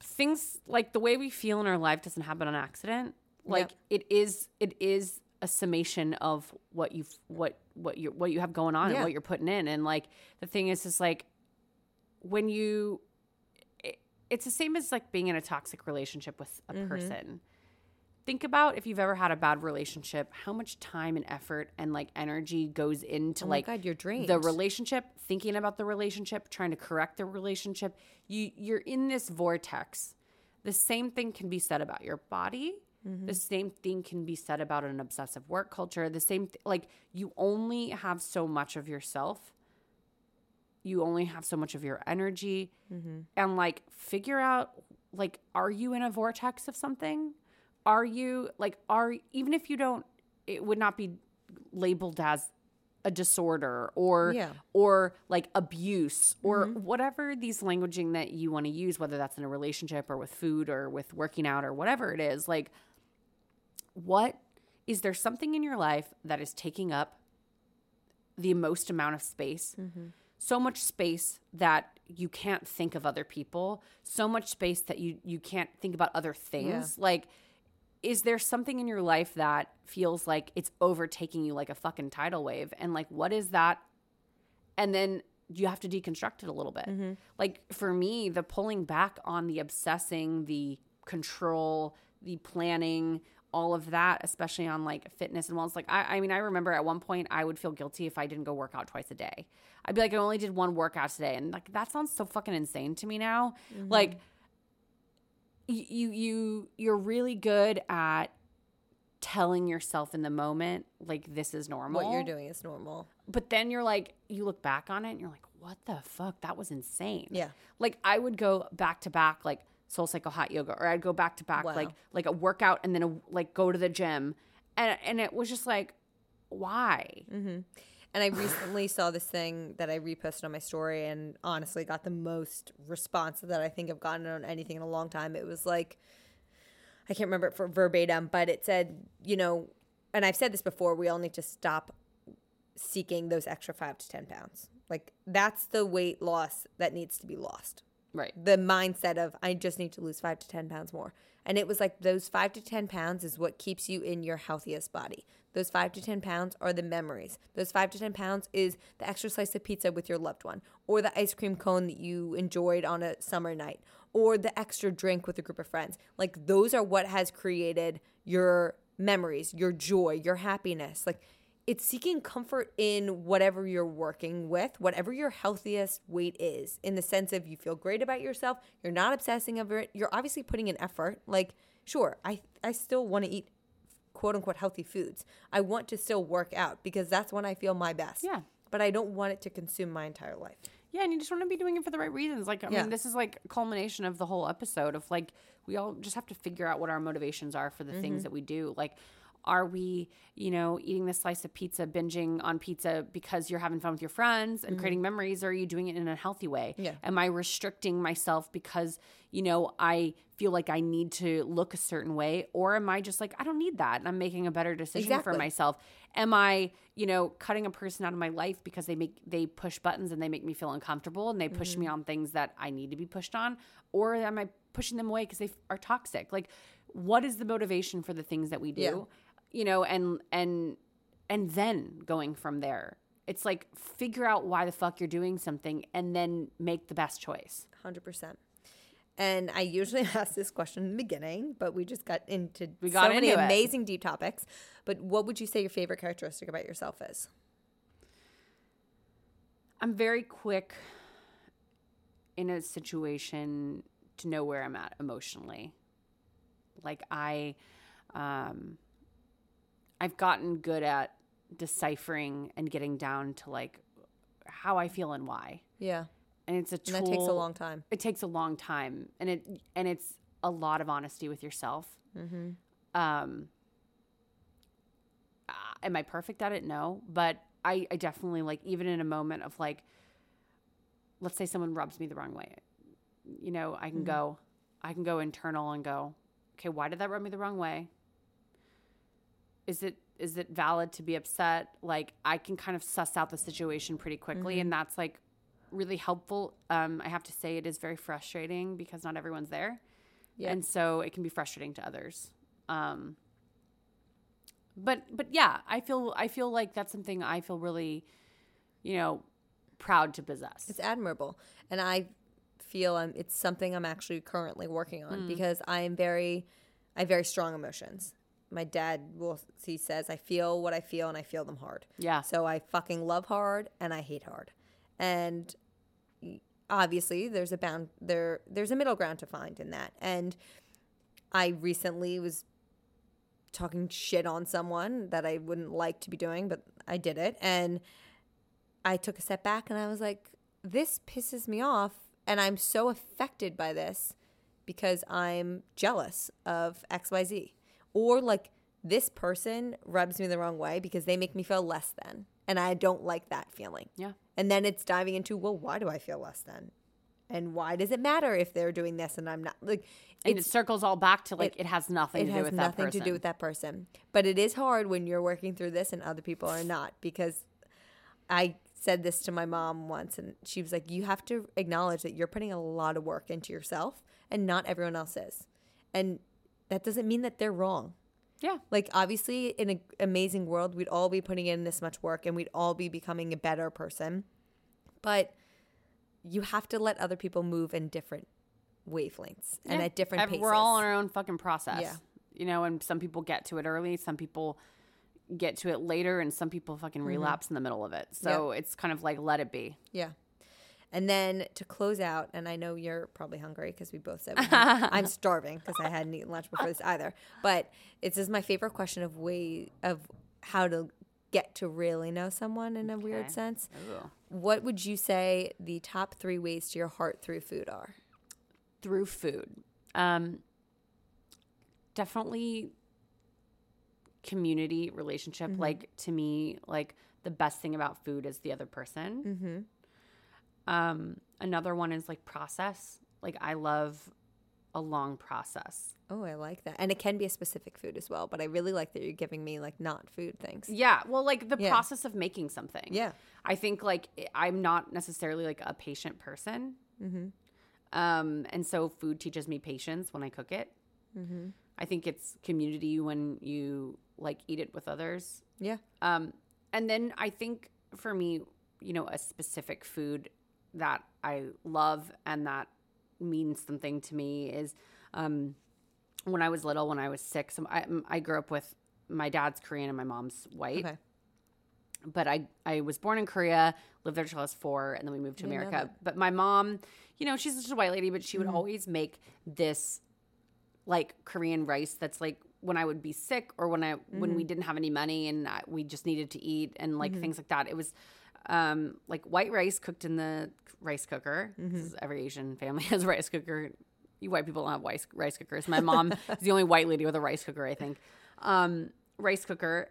things like the way we feel in our life doesn't happen on accident. Like it is, it is a summation of what you've what what you what you have going on Yeah. and what you're putting in. And like the thing is, is like when you, it, it's the same as like being in a toxic relationship with a Mm-hmm. person think about if you've ever had a bad relationship how much time and effort and like energy goes into Oh like God, you're the relationship thinking about the relationship trying to correct the relationship you you're in this vortex the same thing can be said about your body Mm-hmm. the same thing can be said about an obsessive work culture the same th- like you only have so much of yourself you only have so much of your energy Mm-hmm. and like figure out like are you in a vortex of something are you like are even if you don't it would not be labeled as a disorder or Yeah. or like abuse or whatever these languaging that you want to use whether that's in a relationship or with food or with working out or whatever it is like what is there something in your life that is taking up the most amount of space? Mm-hmm. So much space that you can't think of other people. So much space that you you can't think about other things. Like is there something in your life that feels like it's overtaking you like a fucking tidal wave? And like what is that? And then you have to deconstruct it a little bit. Mm-hmm. Like for me the pulling back on the obsessing the control the planning all of that especially on like fitness and wellness. Like I, I mean i remember at one point i would feel guilty if i didn't go work out twice a day. I'd be like i only did one workout today. And like that sounds so fucking insane to me now. Mm-hmm. Like you you you're really good at telling yourself in the moment like this is normal. What you're doing is normal. but then you're like you look back on it and you're like what the fuck? That was insane. Yeah. like i would go back to back like soul cycle hot yoga or i'd go back to back Wow. like like a workout and then a, like go to the gym and and it was just like why mm-hmm. And I *sighs* recently saw this thing that I reposted on my story and honestly got the most response that I think I've gotten on anything in a long time. It was like, I can't remember it for verbatim, but it said, you know, and I've said this before, we all need to stop seeking those extra five to 10 pounds. Like, that's the weight loss that needs to be lost. Right The mindset of, I just need to lose five to 10 pounds more. And it was like, those five to 10 pounds is what keeps you in your healthiest body. Those five to 10 pounds are the memories. Those five to 10 pounds is the extra slice of pizza with your loved one, or the ice cream cone that you enjoyed on a summer night, or the extra drink with a group of friends. Like, those are what has created your memories, your joy, your happiness. Like, it's seeking comfort in whatever you're working with, whatever your healthiest weight is, in the sense of you feel great about yourself, you're not obsessing over it, you're obviously putting in effort. Like, sure, I I still want to eat quote unquote healthy foods. I want to still work out because that's when I feel my best. Yeah. But I don't want it to consume my entire life. Yeah, and you just want to be doing it for the right reasons. Like, I Yeah. mean, this is like culmination of the whole episode of like, we all just have to figure out what our motivations are for the Mm-hmm. things that we do. Like, are we, you know, eating this slice of pizza, binging on pizza because you're having fun with your friends and creating memories, or are you doing it in a healthy way? Mm-hmm. Yeah. Am I restricting myself because, you know, I feel like I need to look a certain way? Or am I just like, I don't need that and I'm making a better decision for myself? Am I, you know, cutting a person out of my life because they make they push buttons and they make me feel uncomfortable and they push me on things that I need to be pushed on? Or am I pushing them away because they are toxic? Like, what is the motivation for the things that we do? Yeah. You know, and and and then going from there. It's like figure out why the fuck you're doing something and then make the best choice. 100%. And I usually *laughs* ask this question in the beginning, but we just got into We got so many into it. amazing deep topics. But what would you say your favorite characteristic about yourself is? I'm very quick in a situation to know where I'm at emotionally. Like I um I've gotten good at deciphering and getting down to like how I feel and why. Yeah. And it's a tool And that takes a long time. it takes a long time and it and it's a lot of honesty with yourself Mm-hmm. um am I perfect at it? No, but I, I definitely like even in a moment of like, let's say someone rubs me the wrong way, you know, I can Mm-hmm. go, I can go internal and go, okay, why did that rub me the wrong way? Is it is it valid to be upset? Like I can kind of suss out the situation pretty quickly, Mm-hmm. and that's like really helpful. Um, I have to say it is very frustrating because not everyone's there, Yeah. and so it can be frustrating to others. Um, but but yeah, I feel I feel like that's something I feel really, you know, proud to possess. It's admirable, and I feel um, it's something I'm actually currently working on because I am very, I have very strong emotions. My dad will he says I feel what I feel and I feel them hard. Yeah. So I fucking love hard and I hate hard, and obviously there's a bound there there's a middle ground to find in that. And I recently was talking shit on someone that I wouldn't like to be doing, but I did it, and I took a step back and I was like, this pisses me off. And I'm so affected by this because I'm jealous of XYZ. Or like this person rubs me the wrong way because they make me feel less than. And I don't like that feeling. Yeah. And then it's diving into, well, why do I feel less than? And why does it matter if they're doing this and I'm not? Like, and it circles all back to like it, has nothing it to do with nothing that person. to do with that person. But it is hard when you're working through this and other people are not because I said this to my mom once and she was like, You have to acknowledge that you're putting a lot of work into yourself and not everyone else is. And that doesn't mean that they're wrong. Yeah. Like, obviously, in an amazing world, we'd all be putting in this much work and we'd all be becoming a better person. But you have to let other people move in different wavelengths and at different paces. We're all on our own fucking process. Yeah. You know, and some people get to it early, some people get to it later, and some people fucking Mm-hmm. relapse in the middle of it. So it's kind of like let it be. Yeah. And then to close out, and I know you're probably hungry because we both said we *laughs* I'm starving because I hadn't eaten lunch before this either. But it's just my favorite question of way of how to get to really know someone in a weird sense. Ooh. What would you say the top three ways to your heart through food are? Through food. Um, definitely community relationship. Mm-hmm. Like to me, like the best thing about food is the other person. Mm-hmm. Um, another one is like process. Like I love a long process. Oh, I like that. And it can be a specific food as well, but I really like that you're giving me like not food things. Yeah, well, like the Yeah. process of making something. Yeah. I think like I'm not necessarily like a patient person. Um, and so food teaches me patience when I cook it. I think it's community when you like eat it with others. Yeah. Um, and then I think for me, you know, a specific food that I love and that means something to me is um, when I was little, when I was six, I, I grew up with my dad's Korean and my mom's white Okay. but I I was born in Korea, lived there till I was four, and then we moved to America. But my mom, you know, she's just a white lady, but she would Mm-hmm. always make this like Korean rice that's like when I would be sick or when I when Mm-hmm. we didn't have any money and I, we just needed to eat and like things like that. It was um like white rice cooked in the rice cooker. Mm-hmm. Every Asian family *laughs* has a rice cooker. You white people don't have rice rice cookers. My mom *laughs* is the only white lady with a rice cooker, I think. Um, rice cooker,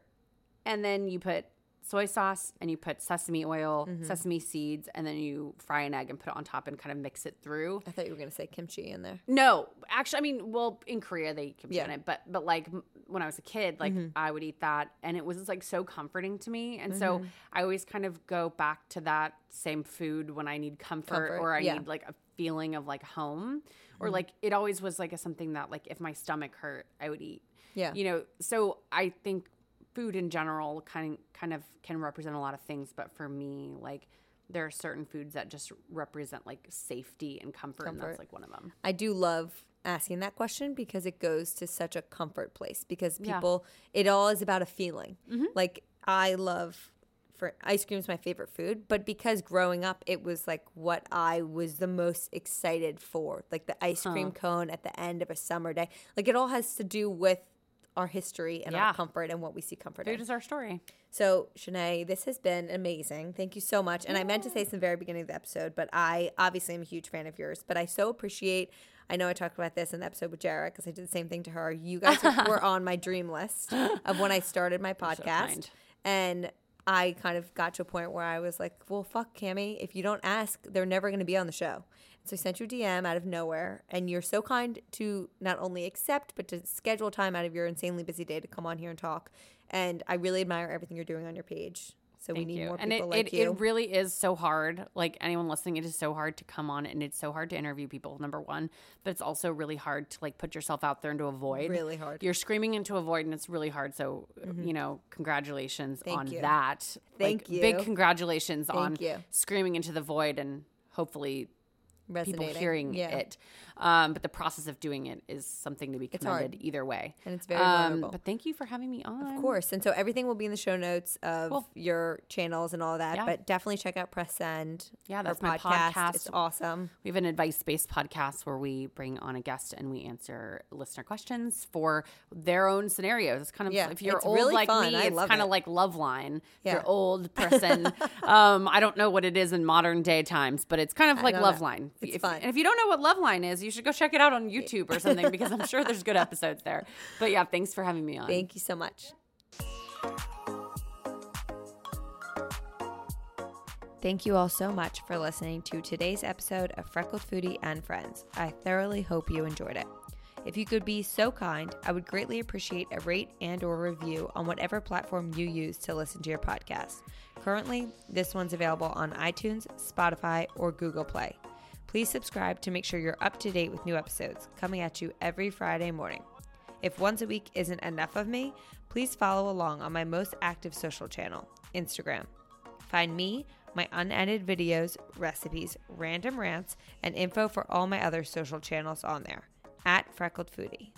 and then you put soy sauce and you put sesame oil, Mm-hmm. sesame seeds, and then you fry an egg and put it on top and kind of mix it through. I thought you were going to say kimchi in there. No, actually, I mean, well, in Korea they eat kimchi Yeah. Mm-hmm. in it, but but like when I was a kid, like I would eat that, and it was just, like so comforting to me, and Mm-hmm. so I always kind of go back to that same food when I need comfort, Comfort, or I yeah. need like a feeling of like home, or Mm-hmm. like it always was like a something that like if my stomach hurt, I would eat. Yeah. You know, so I think food in general kind kind of can represent a lot of things, but for me, like there are certain foods that just represent like safety and comfort, and Comfort. that's like one of them. I do love asking that question because it goes to such a comfort place because Yeah. people it all is about a feeling. Mm-hmm. Like I love for ice cream is my favorite food, but because growing up it was like what I was the most excited for, like the ice cream cone at the end of a summer day. Like it all has to do with our history and Yeah. our comfort and what we see comfort in. Food is our story. So, Chinae, this has been amazing. Thank you so much. And I meant to say this in the very beginning of the episode, but I obviously am a huge fan of yours. But I so appreciate, I know I talked about this in the episode with Jarrett because I did the same thing to her. You guys *laughs* were on my dream list of when I started my podcast. kind. and I kind of got to a point where I was like, well, fuck, Cami. If you don't ask, they're never going to be on the show. So I sent you a DM out of nowhere, and you're so kind to not only accept, but to schedule time out of your insanely busy day to come on here and talk. And I really admire everything you're doing on your page. So we need you. more and people it, like it, you. it really is so hard. Like anyone listening, it is so hard to come on and it's so hard to interview people, number one. But it's also really hard to like put yourself out there into a void. Really hard. Mm-hmm. You're screaming into a void and it's really hard. So, you know, congratulations Thank on you. that. Thank Like, Big you. congratulations on you. screaming into the void and hopefully people hearing Yeah. it. Um, but the process of doing it is something to be commended either way. And it's very um, vulnerable. But thank you for having me on. Of course. And so everything will be in the show notes of Cool. your channels and all that. Yeah. But definitely check out Press Send. Yeah, that's my podcast. It's awesome. We have an advice based podcast where we bring on a guest and we answer listener questions for their own scenarios. It's kind of Yeah, if you're old really like fun. me, I it's kind it. of like Love Line. Yeah. you're old person. *laughs* um, I don't know what it is in modern day times, but it's kind of like Love know. Line. It's if, fun. And if you don't know what Love Line is, you should go check it out on YouTube or something because I'm sure there's good *laughs* episodes there. But yeah, thanks for having me on. Thank you so much. Thank you all so much for listening to today's episode of Freckled Foodie and Friends. I thoroughly hope you enjoyed it. If you could be so kind, I would greatly appreciate a rate and or review on whatever platform you use to listen to your podcast. Currently, this one's available on iTunes, Spotify, or Google Play. Please subscribe to make sure you're up to date with new episodes coming at you every Friday morning. If once a week isn't enough of me, please follow along on my most active social channel, Instagram. Find me, my unedited videos, recipes, random rants, and info for all my other social channels on there at Freckled Foodie.